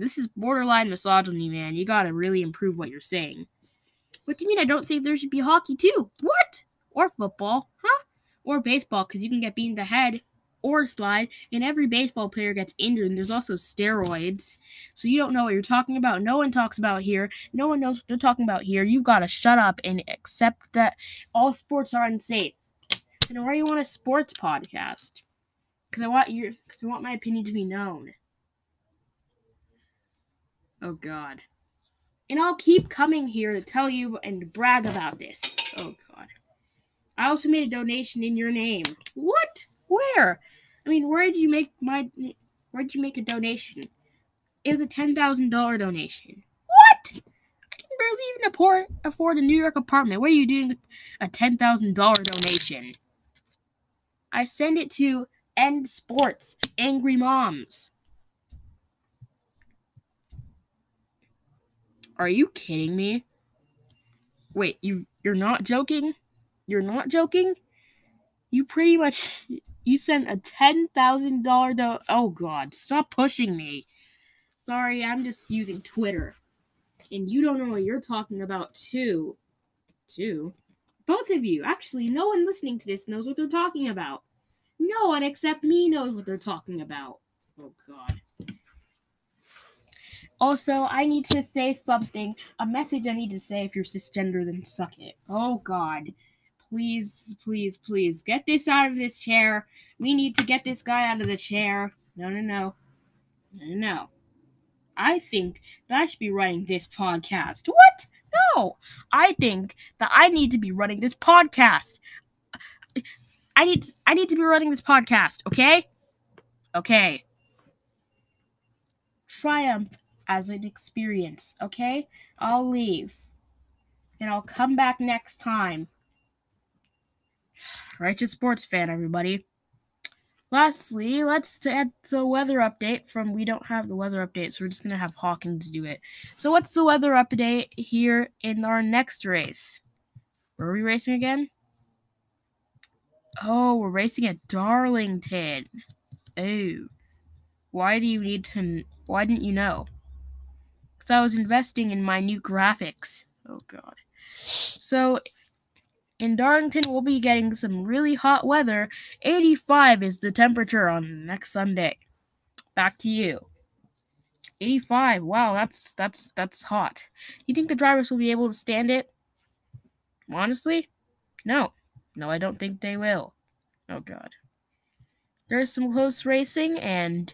This is borderline misogyny, man. You gotta really improve what you're saying. What do you mean I don't think there should be hockey too? What? Or football, huh? Or baseball, because you can get beat in the head or slide, and every baseball player gets injured, and there's also steroids. So you don't know what you're talking about. No one talks about here. No one knows what they're talking about here. You've got to shut up and accept that all sports are unsafe. And why you want a sports podcast? Because I want your, because I want my opinion to be known. Oh God. And I'll keep coming here to tell you and brag about this. Oh God. I also made a donation in your name. What? Where? I mean, where did you make my? Where did you make a donation? It was a ten thousand dollar donation. What? I can barely even afford a New York apartment. What are you doing with a ten thousand dollar donation? I send it to End Sports Angry Moms. Are you kidding me? Wait, you you're not joking? You're not joking? You pretty much you sent a ten thousand dollar do- Oh God, stop pushing me. Sorry, I'm just using Twitter, and you don't know what you're talking about too. Too. Both of you. Actually, no one listening to this knows what they're talking about. No one except me knows what they're talking about. Oh God. Also, I need to say something. A message I need to say if you're cisgender, then suck it. Oh God. Please, please, please get this out of this chair. We need to get this guy out of the chair. No, no, no. No, no. I think that I should be running this podcast. What? No. I think that I need to be running this podcast. I need I need to be running this podcast, okay? Okay. Triumph as an experience, okay? I'll leave. And I'll come back next time. Righteous sports fan, everybody. Lastly, let's add the weather update from we don't have the weather update, so we're just gonna have Hawkins do it. So what's the weather update here in our next race? Where are we racing again? Oh, we're racing at Darlington. Oh. Why do you need to why didn't you know? Because I was investing in my new graphics. Oh god. So in Darlington, we'll be getting some really hot weather. 85 is the temperature on next Sunday. Back to you. 85. Wow, that's that's that's hot. You think the drivers will be able to stand it? Honestly? No. No, I don't think they will. Oh god. There's some close racing and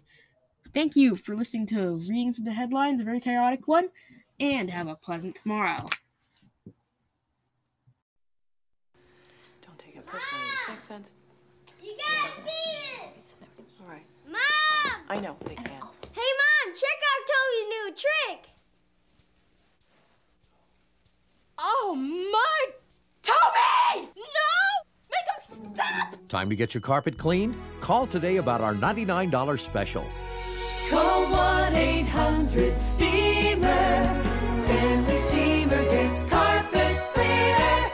thank you for listening to Reading Through the Headlines, a very chaotic one, and have a pleasant tomorrow. Don't take it personally. Does that make sense? You gotta see this! All right. Mom! I know, big man. Oh. Hey, Mom, check out Toby's new trick! Oh, my... Toby! No! Make him stop! Time to get your carpet cleaned? Call today about our $99 special. Call 1 800 Steamer. Stanley Steamer gets carpet cleaner.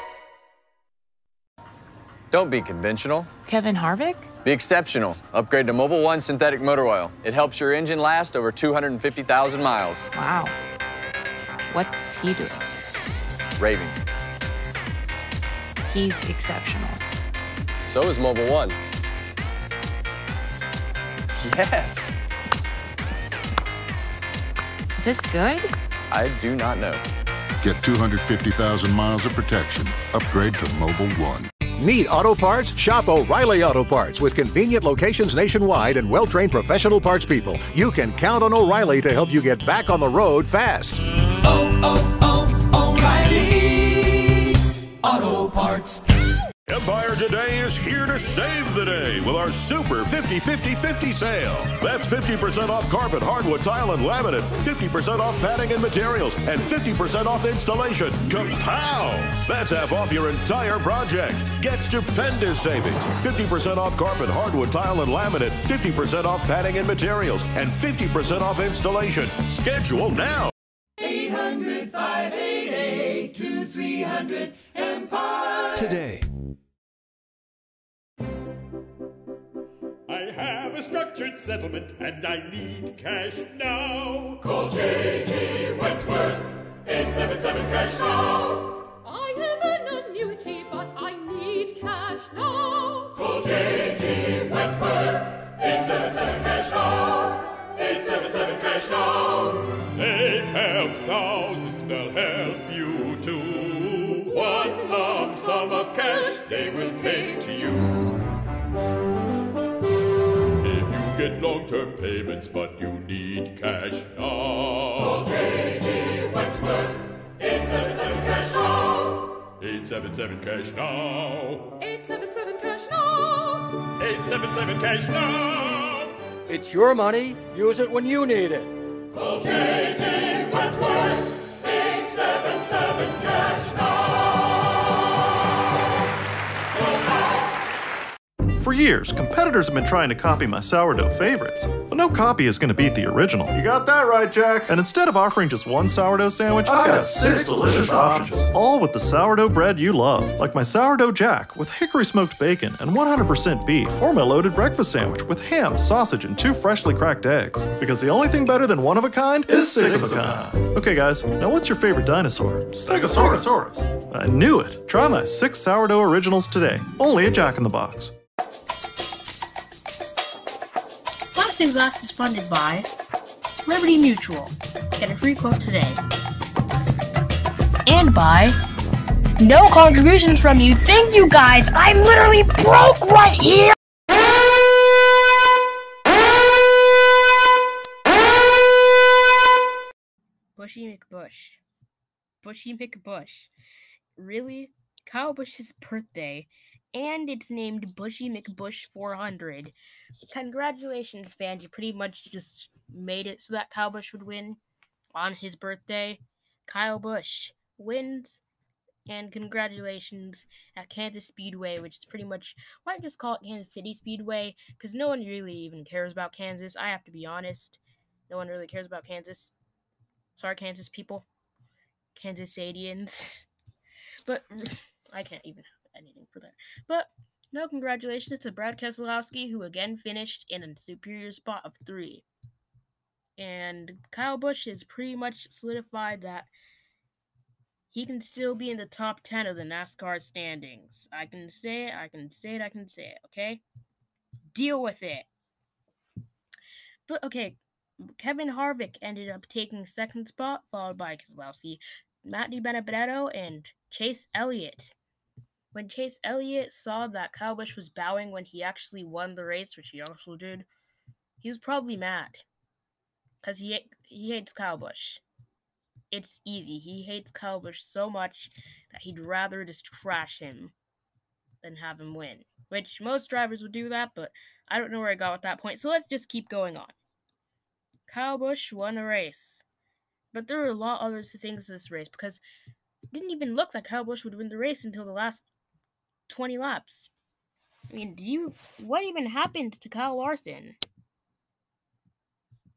Don't be conventional. Kevin Harvick? Be exceptional. Upgrade to Mobil One synthetic motor oil. It helps your engine last over 250,000 miles. Wow. What's he doing? Raving. He's exceptional. So is Mobil One. Yes. Is this good? I do not know. Get 250,000 miles of protection. Upgrade to Mobil One. Need auto parts? Shop O'Reilly Auto Parts with convenient locations nationwide and well trained professional parts people. You can count on O'Reilly to help you get back on the road fast. Oh, oh, oh, O'Reilly Auto Parts. Empire Today is here to save the day with our Super 50 50 50 sale. That's 50% off carpet, hardwood, tile, and laminate, 50% off padding and materials, and 50% off installation. Kapow! That's half off your entire project. Get stupendous savings 50% off carpet, hardwood, tile, and laminate, 50% off padding and materials, and 50% off installation. Schedule now. 800 588 2300 Empire. Today. Have a structured settlement and I need cash now. Call J.G. Wentworth, 877 cash now. I am an annuity, but I need cash now. Call J.G. Wentworth, 877 cash now. 877 cash now. They help thousands, they'll help you too. One lump sum of cash they will pay to you. Get long-term payments but you need cash now. Call J.G. Wentworth, 877 cash now. 877 cash now. 877 cash now. 877 cash now. It's your money. Use it when you need it. Call J.G. Wentworth, 877 For years, competitors have been trying to copy my sourdough favorites, but no copy is going to beat the original. You got that right, Jack. And instead of offering just one sourdough sandwich, I've got six delicious options. All with the sourdough bread you love, like my sourdough jack with hickory smoked bacon and 100% beef, or my loaded breakfast sandwich with ham, sausage, and two freshly cracked eggs. Because the only thing better than one of a kind is six, of a kind. Okay, guys, now what's your favorite dinosaur? Stegosaurus. Stegosaurus. I knew it. Try my six sourdough originals today, only at Jack in the Box. Racing Glass is funded by Liberty Mutual. Get a free quote today. And by no contributions from you. Thank you guys. I'm literally broke right here. Buschy McBusch. Buschy McBusch. Really? Kyle Busch's birthday, and it's named Buschy McBusch 400. Congratulations, fans. You pretty much just made it so that Kyle Busch would win on his birthday. Kyle Busch wins, and congratulations at Kansas Speedway, which is pretty much why I just call it Kansas City Speedway, because no one really even cares about Kansas. I have to be honest. No one really cares about Kansas. Sorry, Kansas people. Kansas Adians. but I can't even have anything for that. But no congratulations to Brad Keselowski, who again finished in a superior spot of three. And Kyle Busch has pretty much solidified that he can still be in the top 10 of the NASCAR standings. I can say it, I can say it, I can say it, okay? Deal with it. But, okay, Kevin Harvick ended up taking second spot, followed by Keselowski, Matt DiBenedetto, and Chase Elliott. When Chase Elliott saw that Kyle Busch was bowing when he actually won the race, which he also did, he was probably mad. Because he, he hates Kyle Busch. It's easy. He hates Kyle Busch so much that he'd rather just crash him than have him win. Which most drivers would do that, but I don't know where I got with that point, so let's just keep going on. Kyle Busch won a race. But there were a lot of other things to this race because it didn't even look like Kyle Busch would win the race until the last 20 laps. I mean, do you. What even happened to Kyle Larson?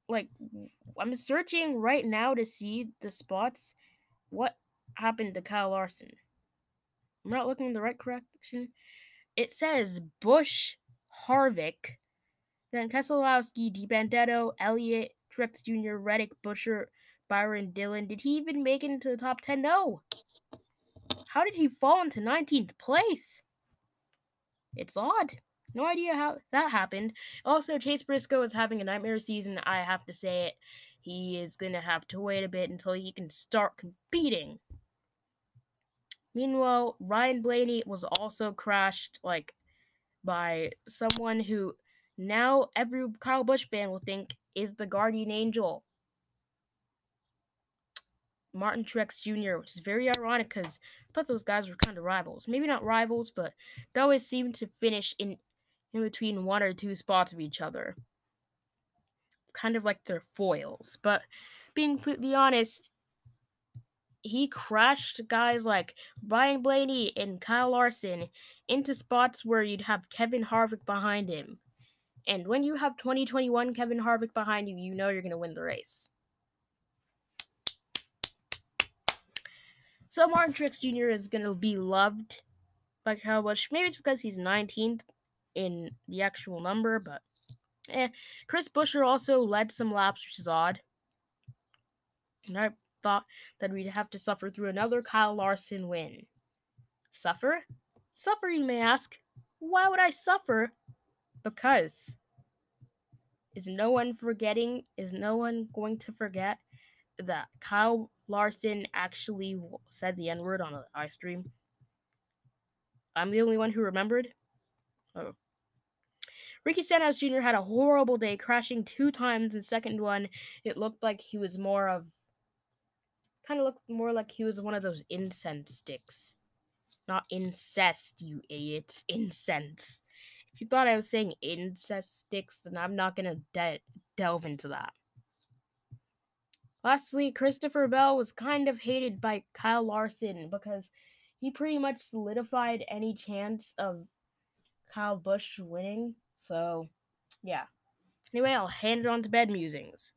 Like, I'm searching right now to see the spots. What happened to Kyle Larson? I'm not looking in the right direction. It says Busch, Harvick, then Keselowski, DiBenedetto, Elliott, Truex Jr., Reddick, Buescher, Byron Dillon. Did he even make it into the top 10? No. How did he fall into 19th place? It's odd. No idea how that happened. Also, Chase Briscoe is having a nightmare season. I have to say it. He is going to have to wait a bit until he can start competing. Meanwhile, Ryan Blaney was also crashed like by someone who now every Kyle Busch fan will think is the guardian angel. Martin Truex Jr., which is very ironic because I thought those guys were kind of rivals. Maybe not rivals, but they always seem to finish in in between one or two spots of each other. Kind of like their foils. But being completely honest, he crashed guys like Brian Blaney and Kyle Larson into spots where you'd have Kevin Harvick behind him. And when you have 2021 Kevin Harvick behind you, you know you're going to win the race. So Martin Truex Jr. is going to be loved by Kyle Busch. Maybe it's because he's 19th in the actual number, but eh. Chris Buescher also led some laps, which is odd. And I thought that we'd have to suffer through another Kyle Larson win. Suffer? Suffer, you may ask. Why would I suffer? Because is no one forgetting? Is no one going to forget that Kyle Larson actually said the N word on an ice stream? I'm the only one who remembered. Oh. Ricky Stenhouse Jr. had a horrible day, crashing two times. The second one, it looked like he was more of, kind of looked more like he was one of those incense sticks. Not incest, you idiots. Incense. If you thought I was saying incest sticks, then I'm not to de- delve into that. Lastly, Christopher Bell was kind of hated by Kyle Larson because he pretty much solidified any chance of Kyle Busch winning. So, yeah. Anyway, I'll hand it on to bed musings.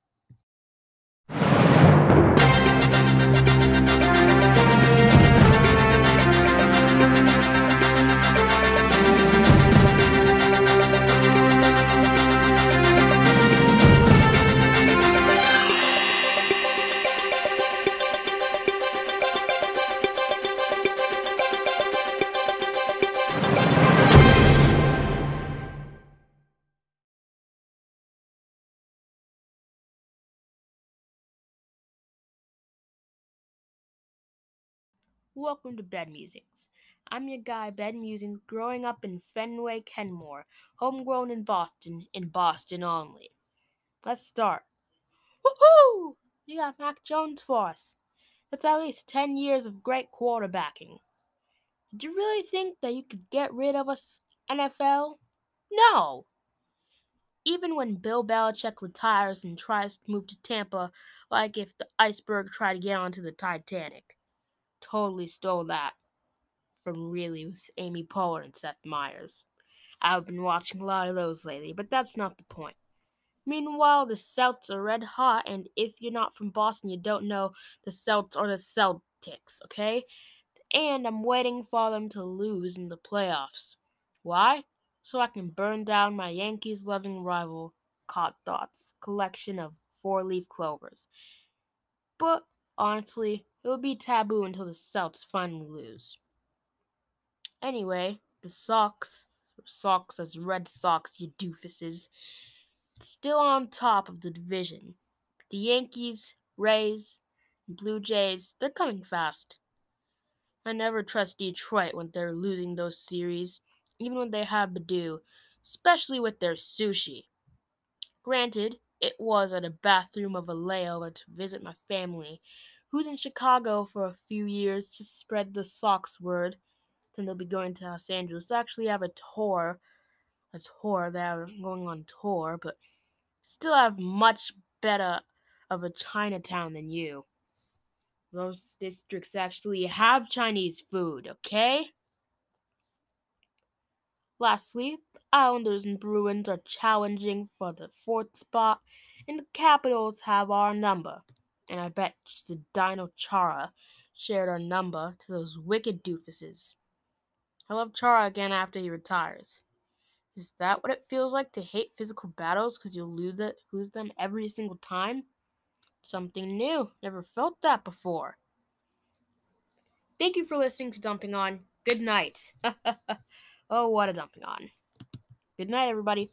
Welcome to Bed Musings. I'm your guy, Bed Musings, growing up in Fenway, Kenmore, homegrown in Boston, in Boston only. Let's start. Woohoo! You got Mac Jones for us. That's at least 10 years of great quarterbacking. Did you really think that you could get rid of us, NFL? No! Even when Bill Belichick retires and tries to move to Tampa, like if the iceberg tried to get onto the Titanic. Totally stole that from really with Amy Poehler and Seth Meyers. I've been watching a lot of those lately, but that's not the point. Meanwhile, the Celts are red hot, and if you're not from Boston, you don't know the Celts or the Celtics, okay? And I'm waiting for them to lose in the playoffs. Why? So I can burn down my Yankees loving rival, Caught Thoughts, collection of four leaf clovers. But honestly, it would be taboo until the Celts finally lose. Anyway, the Sox, Sox as Red Sox, you doofuses, still on top of the division. The Yankees, Rays, Blue Jays, they're coming fast. I never trust Detroit when they're losing those series, even when they have Baddoo, especially with their sushi. Granted, it was at a bathroom of a layover to visit my family, who's in Chicago for a few years to spread the Sox word. Then they'll be going to Los Angeles. Actually, have a tour, a tour. They're going on tour, but still have much better of a Chinatown than you. Those districts actually have Chinese food, okay? Lastly, the Islanders and Bruins are challenging for the fourth spot, and the Capitals have our number. And I bet Zdeno Chara shared our number to those wicked doofuses. I love Chara again after he retires. Is that what it feels like to hate physical battles because it, lose them every single time? Something new. Never felt that before. Thank you for listening to Dumping On. Good night. oh, what a dumping on. Good night, everybody.